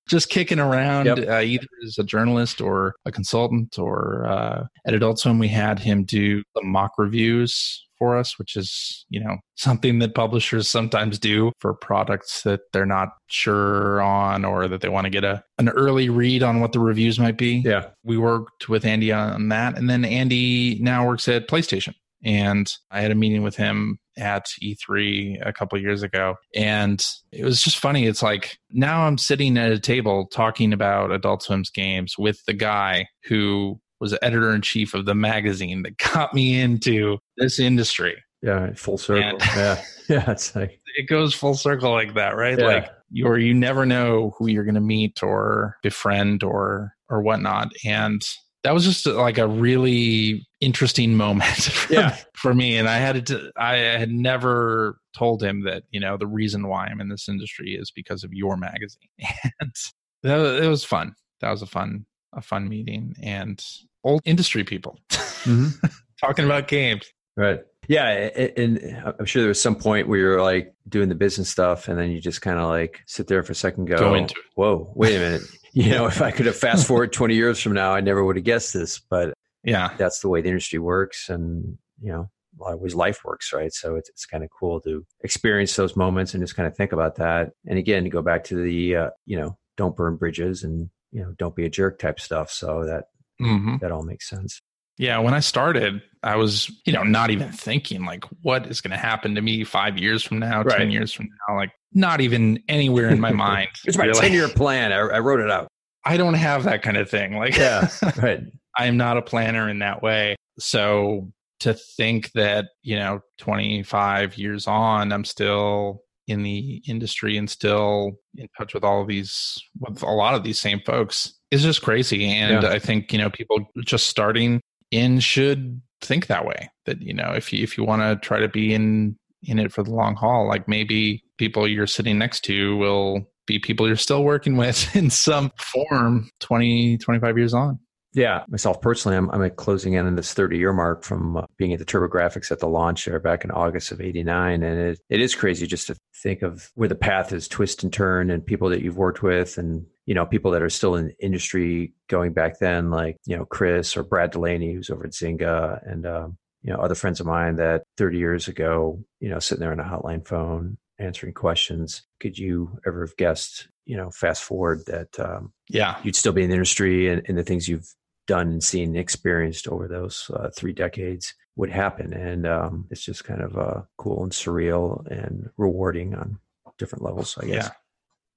just kicking around Yep. uh, either as a journalist or a consultant or uh, at adult swim we had him do the mock reviews for us which is you know something that publishers sometimes do for products that they're not sure on or that they want to get a an early read on what the reviews might be Yeah. we worked with Andy on that. And then Andy now works at PlayStation. And I had a meeting with him at E3 a couple of years ago. And it was just funny. It's like now I'm sitting at a table talking about Adult Swim's games with the guy who was editor in chief of the magazine that got me into this industry. Yeah. Full circle. And- yeah. Yeah. It's like, It goes full circle like that, right? Yeah. Like you or you never know who you're going to meet or befriend or or whatnot. And that was just like a really interesting moment for, Yeah. for me and i had to i had never told him that you know the reason why i'm in this industry is because of your magazine and that, was- it was fun that was a fun a fun meeting and old industry people mm-hmm. talking about games Right. Yeah, and I'm sure there was some point where you're like doing the business stuff, and then you just kind of like sit there for a second, go, Go into it. Whoa, wait a minute. you know, if I could have fast forward 20 years from now, I never would have guessed this. But yeah that's the way the industry works, and you know, a lot of ways life works, right? So it's it's kind of cool to experience those moments and just kind of think about that. And again, to go back to the uh, you know, don't burn bridges and you know, don't be a jerk type stuff. So that hmm that all makes sense. Yeah, when I started, I was, you know, not even thinking like what is going to happen to me 5 years from now, Right. 10 years from now, like not even anywhere in my mind. It's my 10 year plan. I, I wrote it out. I don't have that kind of thing. Like Yeah. right. I'm not a planner in that way. So to think that, you know, 25 years on, I'm still in the industry and still in touch with all of these, with a lot of these same folks is just crazy. And Yeah. I think, you know, people just starting in should think that way that, you know, if you, if you want to try to be in, in it for the long haul, like maybe people you're sitting next to will be people you're still working with in some form 20, 25 years on. Yeah, myself personally, I'm, I'm closing in on this 30 year mark from uh, being at the TurboGrafx at the launch there back in August of 89. And it, it is crazy just to think of where the path is twist and turn and people that you've worked with and, you know, people that are still in the industry going back then, like, you know, Chris or Brad Delaney, who's over at Zynga and, um, you know, other friends of mine that 30 years ago, you know, sitting there on a hotline phone answering questions. Could you ever have guessed, you know, fast forward that, um, Yeah. you'd still be in the industry and, and the things you've done and seen and experienced over those uh, three decades would happen. And um, it's just kind of uh, cool and surreal and rewarding on different levels, I guess. Yeah.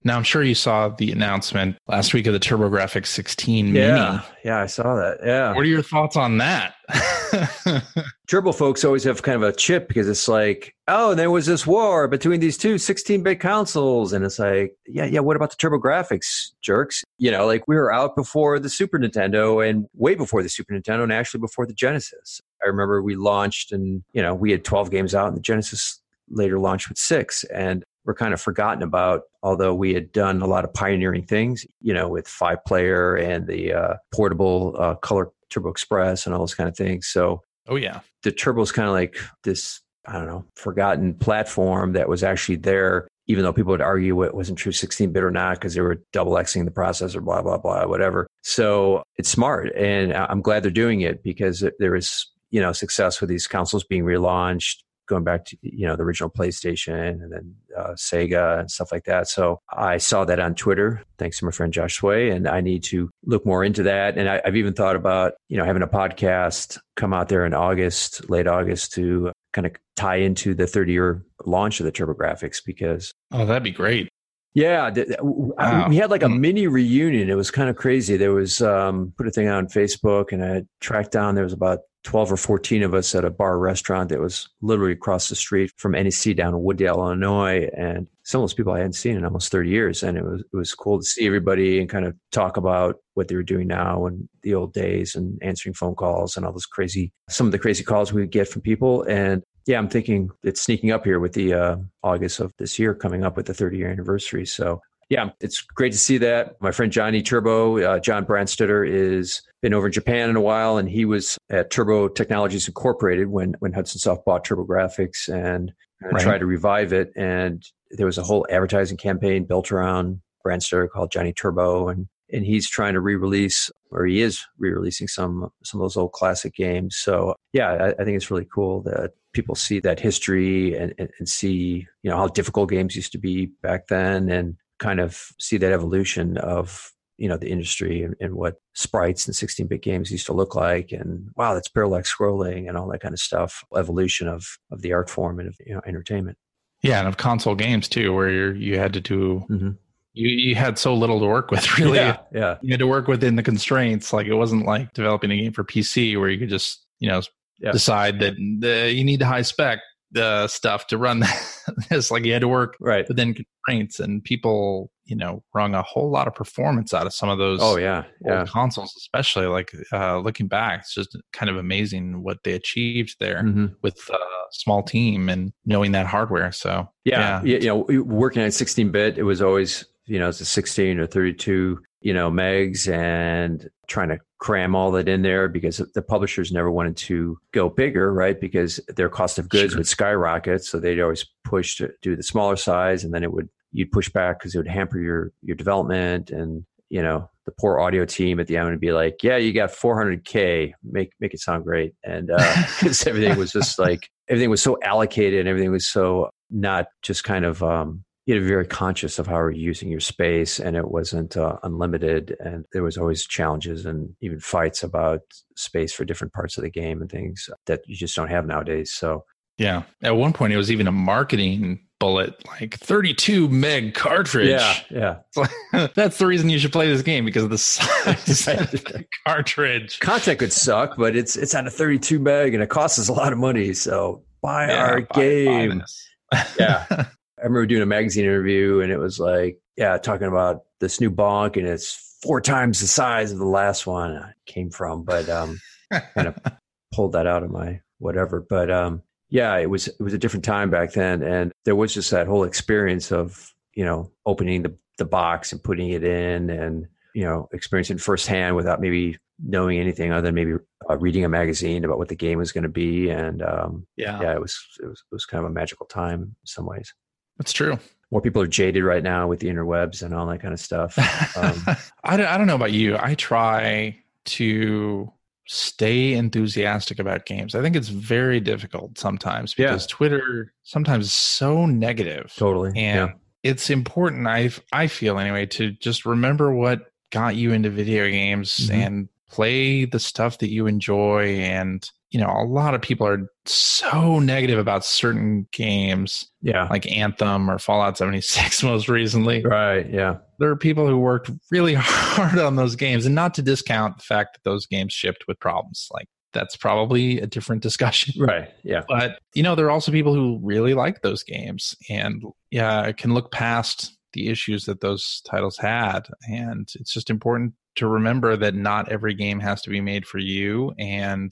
Now I'm sure you saw the announcement last week of the TurboGrafx 16 Yeah. Mini. Yeah, I saw that. Yeah. What are your thoughts on that? Turbo folks always have kind of a chip because it's like, oh, there was this war between these two 16 bit consoles. And it's like, yeah, yeah, what about the TurboGrafx jerks? You know, like we were out before the Super Nintendo and way before the Super Nintendo and actually before the Genesis. I remember we launched and, you know, we had 12 games out and the Genesis later launched with six. And we're kind of forgotten about, although we had done a lot of pioneering things, you know, with five player and the uh, portable uh, color Turbo Express and all those kind of things. So oh yeah. the turbo is kind of like this i don't know forgotten platform that was actually there even though people would argue it wasn't true 16 bit or not because they were double xing the processor blah blah blah whatever so it's smart and i'm glad they're doing it because there is you know success with these consoles being relaunched going back to you know the original PlayStation and then uh, Sega and stuff like that. So I saw that on Twitter, thanks to my friend Josh Sway, and I need to look more into that. And I, I've even thought about you know having a podcast come out there in August, late August, to kind of tie into the 30 year launch of the TurboGrafx because Oh, that'd be great. yeah, th- Wow. we had like a mini reunion. It was kind of crazy. There was um, put a thing on Facebook, and I tracked down. There was about twelve or fourteen of us at a bar restaurant that was literally across the street from NEC down in Wood Dale, Illinois, and some of those people I hadn't seen in almost thirty years, and it was it was cool to see everybody and kind of talk about what they were doing now and the old days and answering phone calls and all those crazy some of the crazy calls we would get from people and yeah, I'm thinking it's sneaking up here with the uh, August of this year coming up with the 30 year anniversary. So yeah, it's great to see that. My friend Johnny Turbo, uh, John Brandstetter, is been over in Japan in a while, and he was at Turbo Technologies Incorporated when when Hudson Soft bought TurboGrafx and uh, Right. tried to revive it. And there was a whole advertising campaign built around Brandstetter called Johnny Turbo, and and he's trying to re-release or he is re-releasing some some of those old classic games. So yeah, I, I think it's really cool that people see that history and, and, and see you know how difficult games used to be back then and kind of see that evolution of you know the industry and, and what sprites and 16-bit games used to look like and wow that's parallax scrolling and all that kind of stuff evolution of of the art form and of you know entertainment Yeah, and of console games too, where you you had to do Mhm. you you had so little to work with. Really, yeah yeah you had to work within the constraints. Like it wasn't like developing a game for PC where you could just you know Yeah. decide that the, you need the high spec uh, stuff to run this. like you had to work right within constraints, and people you know wrung a whole lot of performance out of some of those Oh yeah, old yeah. consoles especially like uh looking back it's just kind of amazing what they achieved there Mhm. with a small team and knowing that hardware so Yeah, yeah. You know, working on 16 bit, it was always, you know, it's a 16 or 32, you know, megs and trying to cram all that in there because the publishers never wanted to go bigger, right? Because their cost of goods Sure. would skyrocket. So they'd always push to do the smaller size and then it would, you'd push back because it would hamper your, your development and, you know, the poor audio team at the end would be like, yeah, you got 400K, make, make it sound great. And, uh, because everything was just like, everything was so allocated and everything was so not just kind of um, you know very conscious of how you're using your space and it wasn't uh, unlimited and there was always challenges and even fights about space for different parts of the game and things that you just don't have nowadays so yeah at one point it was even a marketing bullet like 32 meg cartridge yeah yeah that's the reason you should play this game because of the size of the cartridge content could suck but it's it's on a 32 meg and it costs us a lot of money so buy Yeah, our buy- buy game this. Yeah. I remember doing a magazine interview and it was like, yeah, talking about this new bonk and it's four times the size of the last one I came from, but um, kind of pulled that out of my whatever. But um, yeah, it was it was a different time back then, and there was just that whole experience of you know opening the the box and putting it in, and you know experiencing it firsthand without maybe knowing anything other than maybe uh, reading a magazine about what the game was going to be, and um, yeah, yeah, it was, it was it was kind of a magical time in some ways. That's true. More people are jaded right now with the interwebs and all that kind of stuff. Um, I, don't, I don't know about you. I try to stay enthusiastic about games i think it's very difficult sometimes Yeah. because twitter sometimes is so negative totally. and yeah. it's important i i feel anyway to just remember what got you into video games Mhm. and play the stuff that you enjoy and you know a lot of people are so negative about certain games Yeah. like anthem or fallout 76 most recently right. Yeah. there are people who worked really hard on those games and not to discount the fact that those games shipped with problems like that's probably a different discussion Right. Yeah. but you know there are also people who really like those games and yeah can look past the issues that those titles had and it's just important to remember that not every game has to be made for you and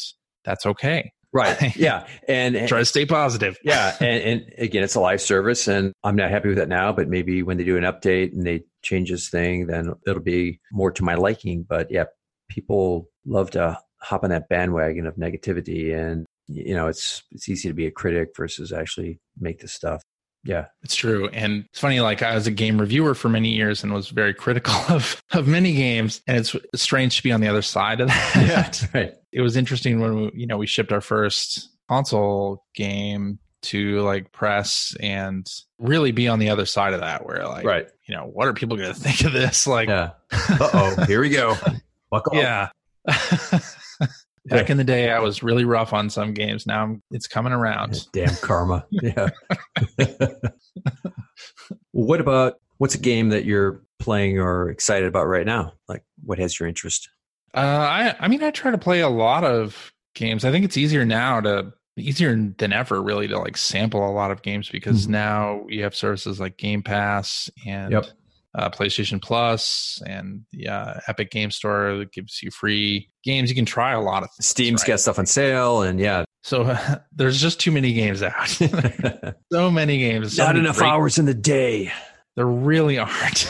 that's okay Right. Yeah. And, and try to stay positive yeah. And, and again, it's a live service and I'm not happy with that now, but maybe when they do an update and they change this thing, then it'll be more to my liking. But yeah, people love to hop on that bandwagon of negativity and you know, it's, it's easy to be a critic versus actually make the stuff. Yeah. It's true. And it's funny, like I was a game reviewer for many years and was very critical of, of many games. And it's strange to be on the other side of that. Right. It was interesting when we, you know, we shipped our first console game to like press and really be on the other side of that where like, Right. you know, what are people going to think of this? Like, Yeah. Uh oh. Here we go. Buckle yeah. Back in the day, I was really rough on some games. Now I'm, it's coming around. Damn karma. Yeah. what about what's a game that you're playing or excited about right now? Like what has your interest? Uh, I I mean I try to play a lot of games. I think it's easier now to easier than ever really to like sample a lot of games because Mhm. now you have services like Game Pass and Yep. Uh, PlayStation Plus and yeah Epic Game Store that gives you free games. You can try a lot of things. Steam's right? got stuff on sale and yeah. So there's just too many games out. so many games. So Not many enough great hours in the day. There really aren't.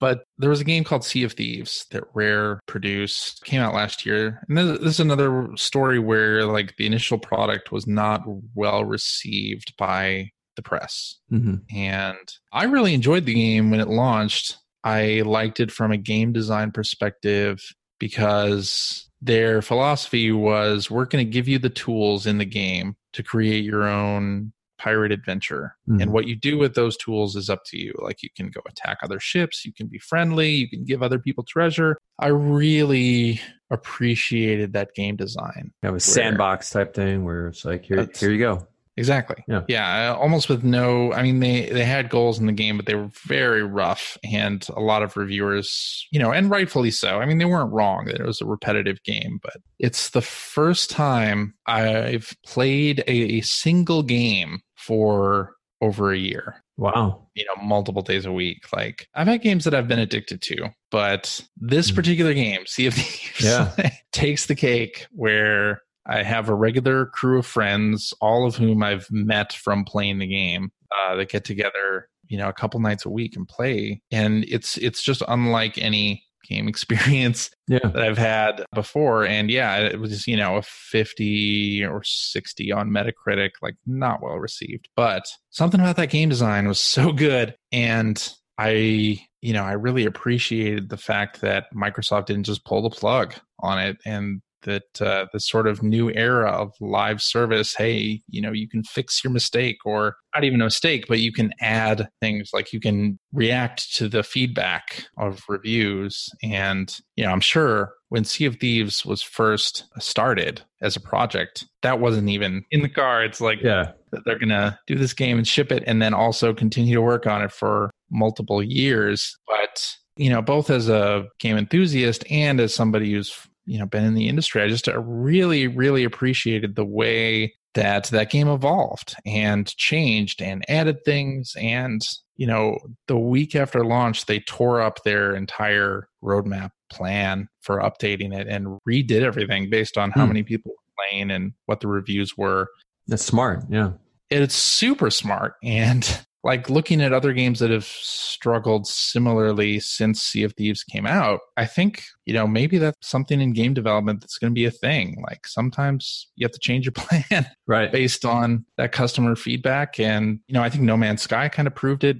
but there was a game called Sea of Thieves that Rare produced, came out last year. And this, this is another story where like the initial product was not well received by the press. Mm-hmm. And I really enjoyed the game when it launched. I liked it from a game design perspective because their philosophy was we're going to give you the tools in the game to create your own pirate adventure. Mhm. And what you do with those tools is up to you. Like you can go attack other ships, you can be friendly, you can give other people treasure. I really appreciated that game design. Have a sandbox type thing where it's like here, here you go. Exactly. Yeah. Yeah. Almost with no. I mean, they they had goals in the game, but they were very rough, and a lot of reviewers, you know, and rightfully so. I mean, they weren't wrong that it was a repetitive game, but it's the first time I've played a, a single game for over a year. Wow. You know, multiple days a week. Like I've had games that I've been addicted to, but this Mm. particular game, Sea of Thieves, Yeah. takes the cake where I have a regular crew of friends, all of whom I've met from playing the game, uh, that get together, you know, a couple nights a week and play. And it's it's just unlike any game experience Yeah. that I've had before. And yeah, it was, you know, a 50 or 60 on Metacritic, like not well received. But something about that game design was so good. And I, you know, I really appreciated the fact that Microsoft didn't just pull the plug on it and that uh, this sort of new era of live service hey you know you can fix your mistake or not even a mistake but you can add things like you can react to the feedback of reviews and you know i'm sure when sea of thieves was first started as a project that wasn't even in the cards like Yeah. that they're going to do this game and ship it and then also continue to work on it for multiple years but you know both as a game enthusiast and as somebody who's you know been in the industry i just uh, really really appreciated the way that that game evolved and changed and added things and you know the week after launch they tore up their entire roadmap plan for updating it and redid everything based on how Hmm. many people were playing and what the reviews were That's smart. Yeah. it's super smart and like looking at other games that have struggled similarly since Sea of Thieves came out, I think, you know, maybe that's something in game development that's going to be a thing. Like sometimes you have to change your plan Right. based on that customer feedback. And, you know, I think No Man's Sky kind of proved it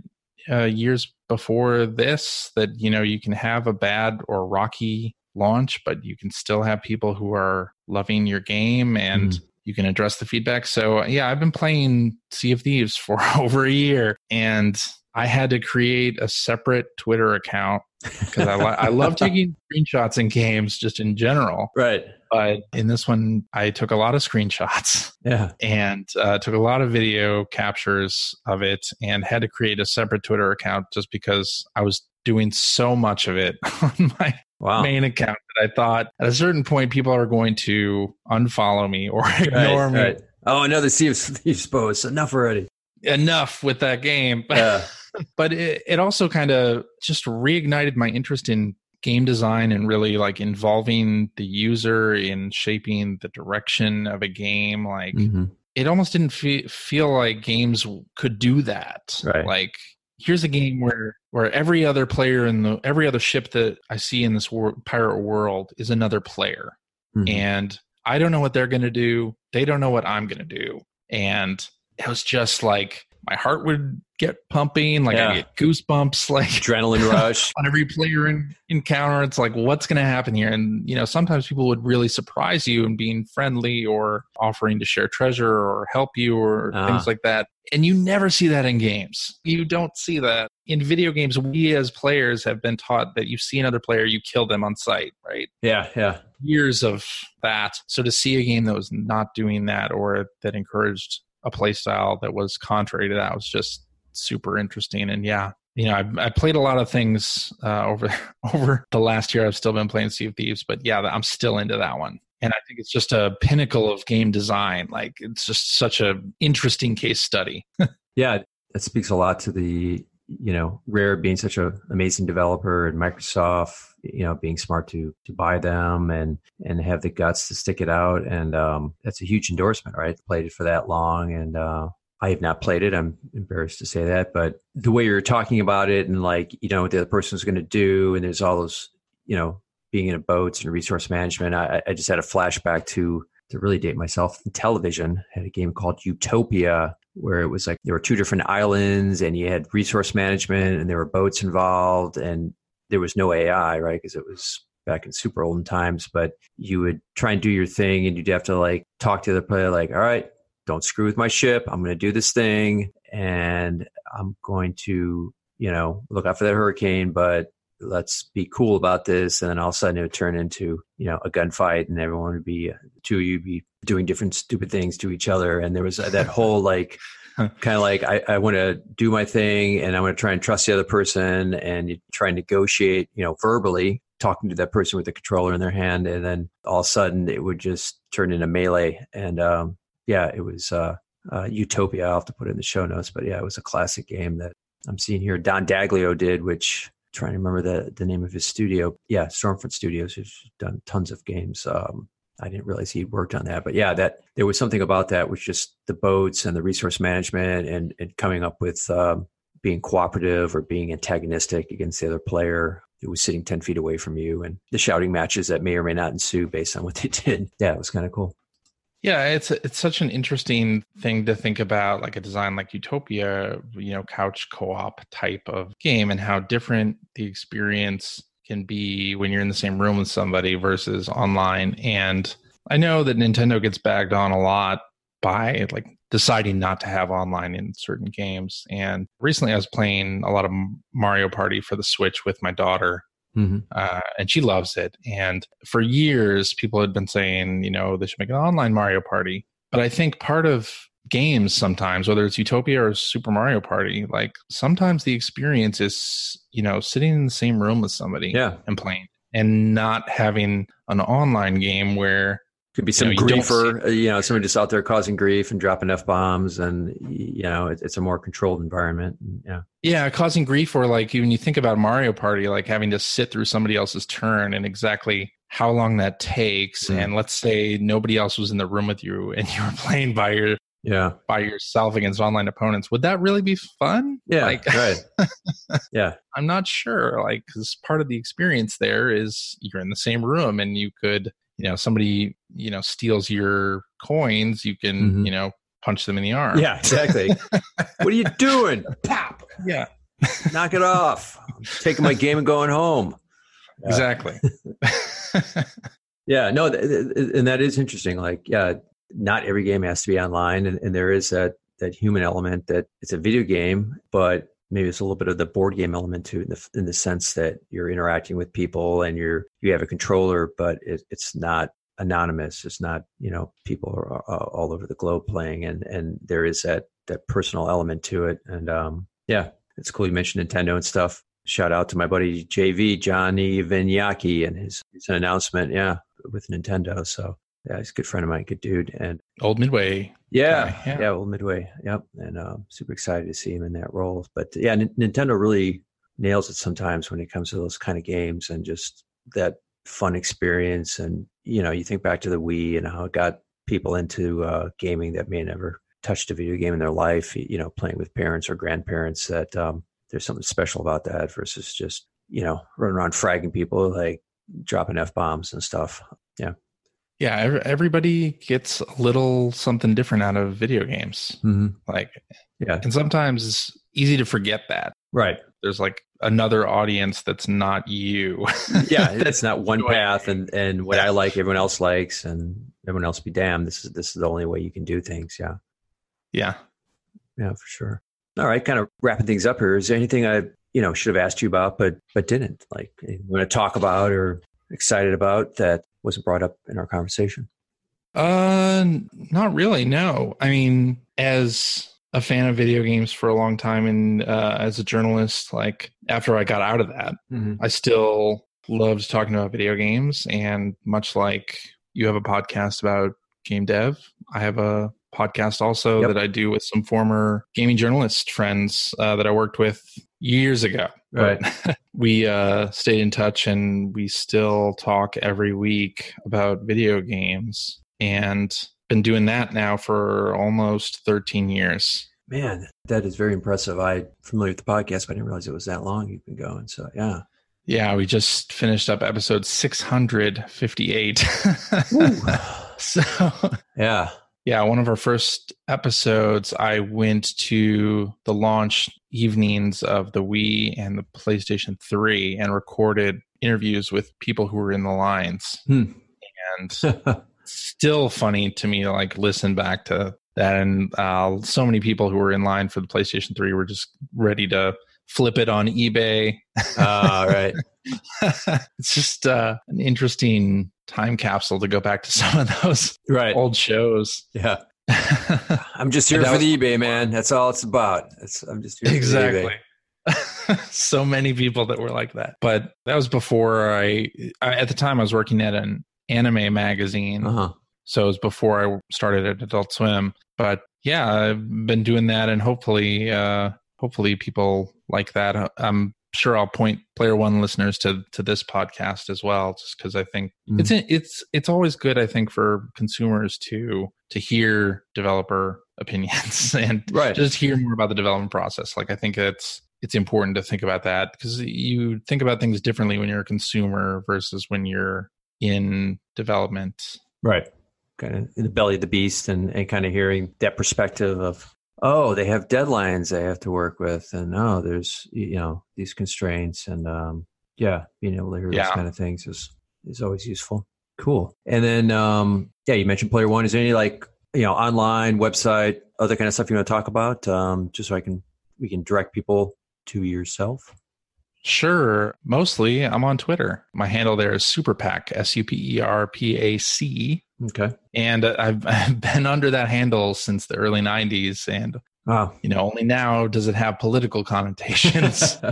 uh, years before this that, you know, you can have a bad or rocky launch, but you can still have people who are loving your game and you can address the feedback. So, yeah, I've been playing Sea of Thieves for over a year and I had to create a separate Twitter account because I, I love taking screenshots in games just in general. Right. But in this one, I took a lot of screenshots Yeah. and uh, took a lot of video captures of it and had to create a separate Twitter account just because I was doing so much of it on my Wow. main account that I thought at a certain point people are going to unfollow me or ignore Right, me. right. Oh, another Sea of Thieves post. Enough already. Enough with that game. Yeah. but it, it also kind of just reignited my interest in game design and really like involving the user in shaping the direction of a game like Mhm. it almost didn't fe- feel like games could do that Right. like here's a game where where every other player in the every other ship that i see in this wor- pirate world is another player. Mhm. and i don't know what they're going to do. They don't know what i'm going to do. And it was just like my heart would get pumping like Yeah. i get goosebumps like Adrenaline rush. on every player in, encounter it's like what's going to happen here and you know sometimes people would really surprise you in being friendly or offering to share treasure or help you or Ah. things like that and you never see that in games you don't see that in video games we as players have been taught that you see another player you kill them on sight right yeah. Yeah. years of that so to see a game that was not doing that or that encouraged a play style that was contrary to that was just super interesting. And yeah you know i, I played a lot of things uh, over over the last year. I've still been playing sea of thieves but yeah i'm still into that one. And i think it's just a pinnacle of game design. Like it's just such a interesting case study. Yeah. That speaks a lot to the, you know, Rare being such an amazing developer and Microsoft, you know, being smart to to buy them and and have the guts to stick it out. And um, that's a huge endorsement, right? Played it for that long and uh I have not played it. I'm embarrassed to say that, but the way you're talking about it and like, you know, what the other person's going to do, and there's all those, you know, being in a boats and resource management. I, I just had a flashback to to really date myself. Intellivision had a game called Utopia where it was like there were two different islands and you had resource management and there were boats involved and there was no AI, right? Because it was back in super olden times, but you would try and do your thing and you'd have to like talk to the player, like, all right, don't screw with my ship. I'm going to do this thing and I'm going to, you know, look out for that hurricane, but let's be cool about this. And then all of a sudden it would turn into, you know, a gunfight and everyone would be, uh, two of you be doing different stupid things to each other. And there was that whole like, kind of like I, I want to do my thing and I'm going to try and trust the other person and you try and negotiate, you know, verbally talking to that person with the controller in their hand. And then all of a sudden it would just turn into melee. And, um, yeah, it was, uh, uh, Utopia. I'll have to put it in the show notes, but yeah, it was a classic game that I'm seeing here. Don Daglow did, which I'm trying to remember the the name of his studio. Yeah, Stormfront Studios, who's done tons of games. Um, I didn't realize he'd worked on that, but yeah, that there was something about that, which just the boats and the resource management and and coming up with um, being cooperative or being antagonistic against the other player who was sitting 10 feet away from you and the shouting matches that may or may not ensue based on what they did. Yeah, it was kind of cool. Yeah, it's it's such an interesting thing to think about, like a design like Utopia, you know, couch co-op type of game, and how different the experience can be when you're in the same room with somebody versus online. And I know that Nintendo gets bagged on a lot by like deciding not to have online in certain games. And recently, I was playing a lot of Mario Party for the Switch with my daughter, Mm-hmm. Uh, and she loves it. And for years, people had been saying, you know, they should make an online Mario Party. But I think part of games sometimes, whether it's Utopia or Super Mario Party, like sometimes the experience is, you know, sitting in the same room with somebody yeah. and playing and not having an online game where could be some you know, griefer, you, you know, somebody just out there causing grief and dropping f bombs, and you know, it, it's a more controlled environment. Yeah, yeah, causing grief, or like when you think about Mario Party, like having to sit through somebody else's turn and exactly how long that takes. Mm. And let's say nobody else was in the room with you, and you were playing by your yeah. by yourself against online opponents. Would that really be fun? Yeah like, right. Yeah. I'm not sure like because part of the experience there is you're in the same room and you could you know somebody you know steals your coins you can mm-hmm. you know punch them in the arm. Yeah exactly. What are you doing? Pop yeah. Knock it off. I'm taking my game and going home. Exactly. Yeah no th- th- and that is interesting like yeah not every game has to be online and, and there is that that human element that it's a video game but maybe it's a little bit of the board game element too, in the in the sense that you're interacting with people and you're you have a controller, but it, it's not anonymous. It's not you know people are uh, all over the globe playing, and and there is that that personal element to it. And um, yeah, it's cool you mentioned Nintendo and stuff. Shout out to my buddy JV Johnny Vignocchi and his, his announcement, yeah, with Nintendo. So yeah, he's a good friend of mine, good dude, and old Midway. Yeah, yeah, yeah, old Midway. Yep, and uh, super excited to see him in that role. But yeah, N- Nintendo really nails it sometimes when it comes to those kind of games and just that fun experience. And you know, you think back to the Wii and how it got people into uh, gaming that may never touched a video game in their life. You know, playing with parents or grandparents. That um, there's something special about that versus just you know running around fragging people like dropping f bombs and stuff. Yeah yeah everybody gets a little something different out of video games. Mm-hmm. like yeah. and sometimes it's easy to forget that. Right. There's like another audience that's not you. Yeah that's not one path and and what i like everyone else likes and everyone else be damned. This is this is the only way you can do things yeah. Yeah. Yeah for sure. All right kind of wrapping things up here is there anything i you know should have asked you about but but didn't? Like want to talk about or excited about that wasn't brought up in our conversation? Uh, not really. No, I mean, as a fan of video games for a long time, and uh, as a journalist, like after I got out of that, mm-hmm. I still loved talking about video games. And much like you have a podcast about game dev, I have a podcast also yep. that I do with some former gaming journalist friends uh, that I worked with years ago. Right. we uh, stayed in touch and we still talk every week about video games and been doing that now for almost 13 years. Man, that is very impressive. I familiar with the podcast, but I didn't realize it was that long you've been going. So yeah. Yeah, we just finished up episode 658. so yeah yeah, one of our first episodes, I went to the launch evenings of the Wii and the PlayStation 3 and recorded interviews with people who were in the lines. Hmm. And still funny to me to like listen back to that. And uh, so many people who were in line for the PlayStation 3 were just ready to flip it on eBay. uh, right. it's just uh, an interesting time capsule to go back to some of those right. old shows. Yeah. I'm just here for the eBay, man. That's all it's about. It's, I'm just here exactly. so many people that were like that. But that was before I, I, at the time I was working at an anime magazine. Uh-huh. So it was before I started at Adult Swim. But yeah, I've been doing that, and hopefully, uh, hopefully people like that. I'm sure I'll point Player One listeners to to this podcast as well, just because I think mm. it's it's it's always good. I think for consumers to to hear developer opinions and right. just hear more about the development process. Like I think it's it's important to think about that because you think about things differently when you're a consumer versus when you're in development. Right. Kind of in the belly of the beast and, and kind of hearing that perspective of, oh, they have deadlines they have to work with. And oh, there's, you know, these constraints. And um, yeah, being able to hear yeah. those kind of things is, is always useful. Cool. And then, um, yeah, you mentioned player one. Is there any like, you know, online website, other kind of stuff you want to talk about? Um, just so I can, we can direct people to yourself? Sure. Mostly I'm on Twitter. My handle there is Superpac, S U P E R P A C. Okay. And I've, I've been under that handle since the early 90s. And, wow. you know, only now does it have political connotations.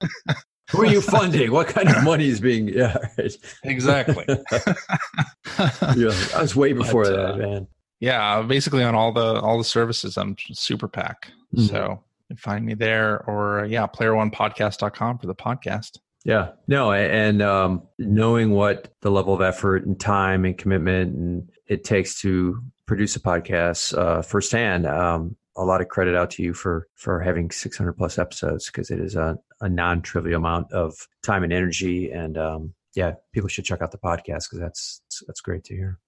Who are you funding? What kind of money is being? Yeah, right. exactly. yeah, I was way before but, that, uh, man. Yeah, basically on all the all the services, I'm Superpac. Mm-hmm. So find me there or uh, yeah, player1podcast.com for the podcast. Yeah, no, and um, knowing what the level of effort and time and commitment and it takes to produce a podcast uh, firsthand, um, a lot of credit out to you for for having 600 plus episodes because it is a, a non trivial amount of time and energy. And um, yeah, people should check out the podcast because that's that's great to hear.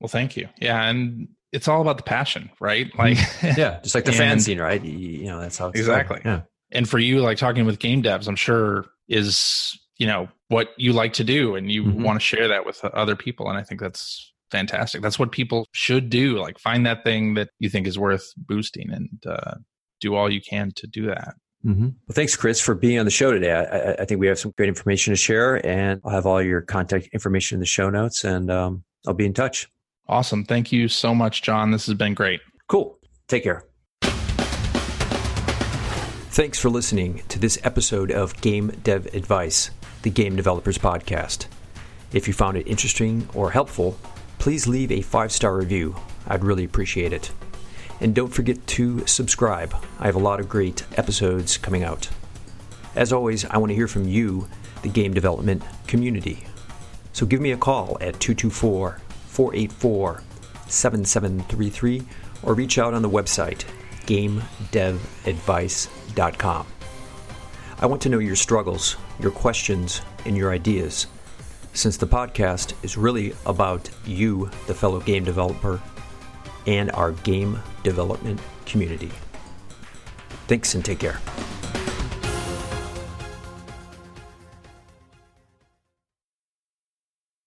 Well, thank you. Yeah, and it's all about the passion, right? Mm-hmm. Like, yeah, just like the and, fan scene, right? You, you know, that's how exactly. Yeah. And for you, like talking with game devs, I'm sure is you know what you like to do, and you mm-hmm. want to share that with other people. And I think that's fantastic. That's what people should do. Like, find that thing that you think is worth boosting, and uh, do all you can to do that. Mm-hmm. Well, thanks, Chris, for being on the show today. I, I, think we have some great information to share, and I'll have all your contact information in the show notes, and um, I'll be in touch. Awesome. Thank you so much, John. This has been great. Cool. Take care. Thanks for listening to this episode of Game Dev Advice, the Game Developers Podcast. If you found it interesting or helpful, please leave a five star review. I'd really appreciate it. And don't forget to subscribe. I have a lot of great episodes coming out. As always, I want to hear from you, the game development community. So give me a call at 224 484 7733 or reach out on the website gamedevadvice.com. I want to know your struggles, your questions, and your ideas, since the podcast is really about you, the fellow game developer, and our game development community. Thanks and take care.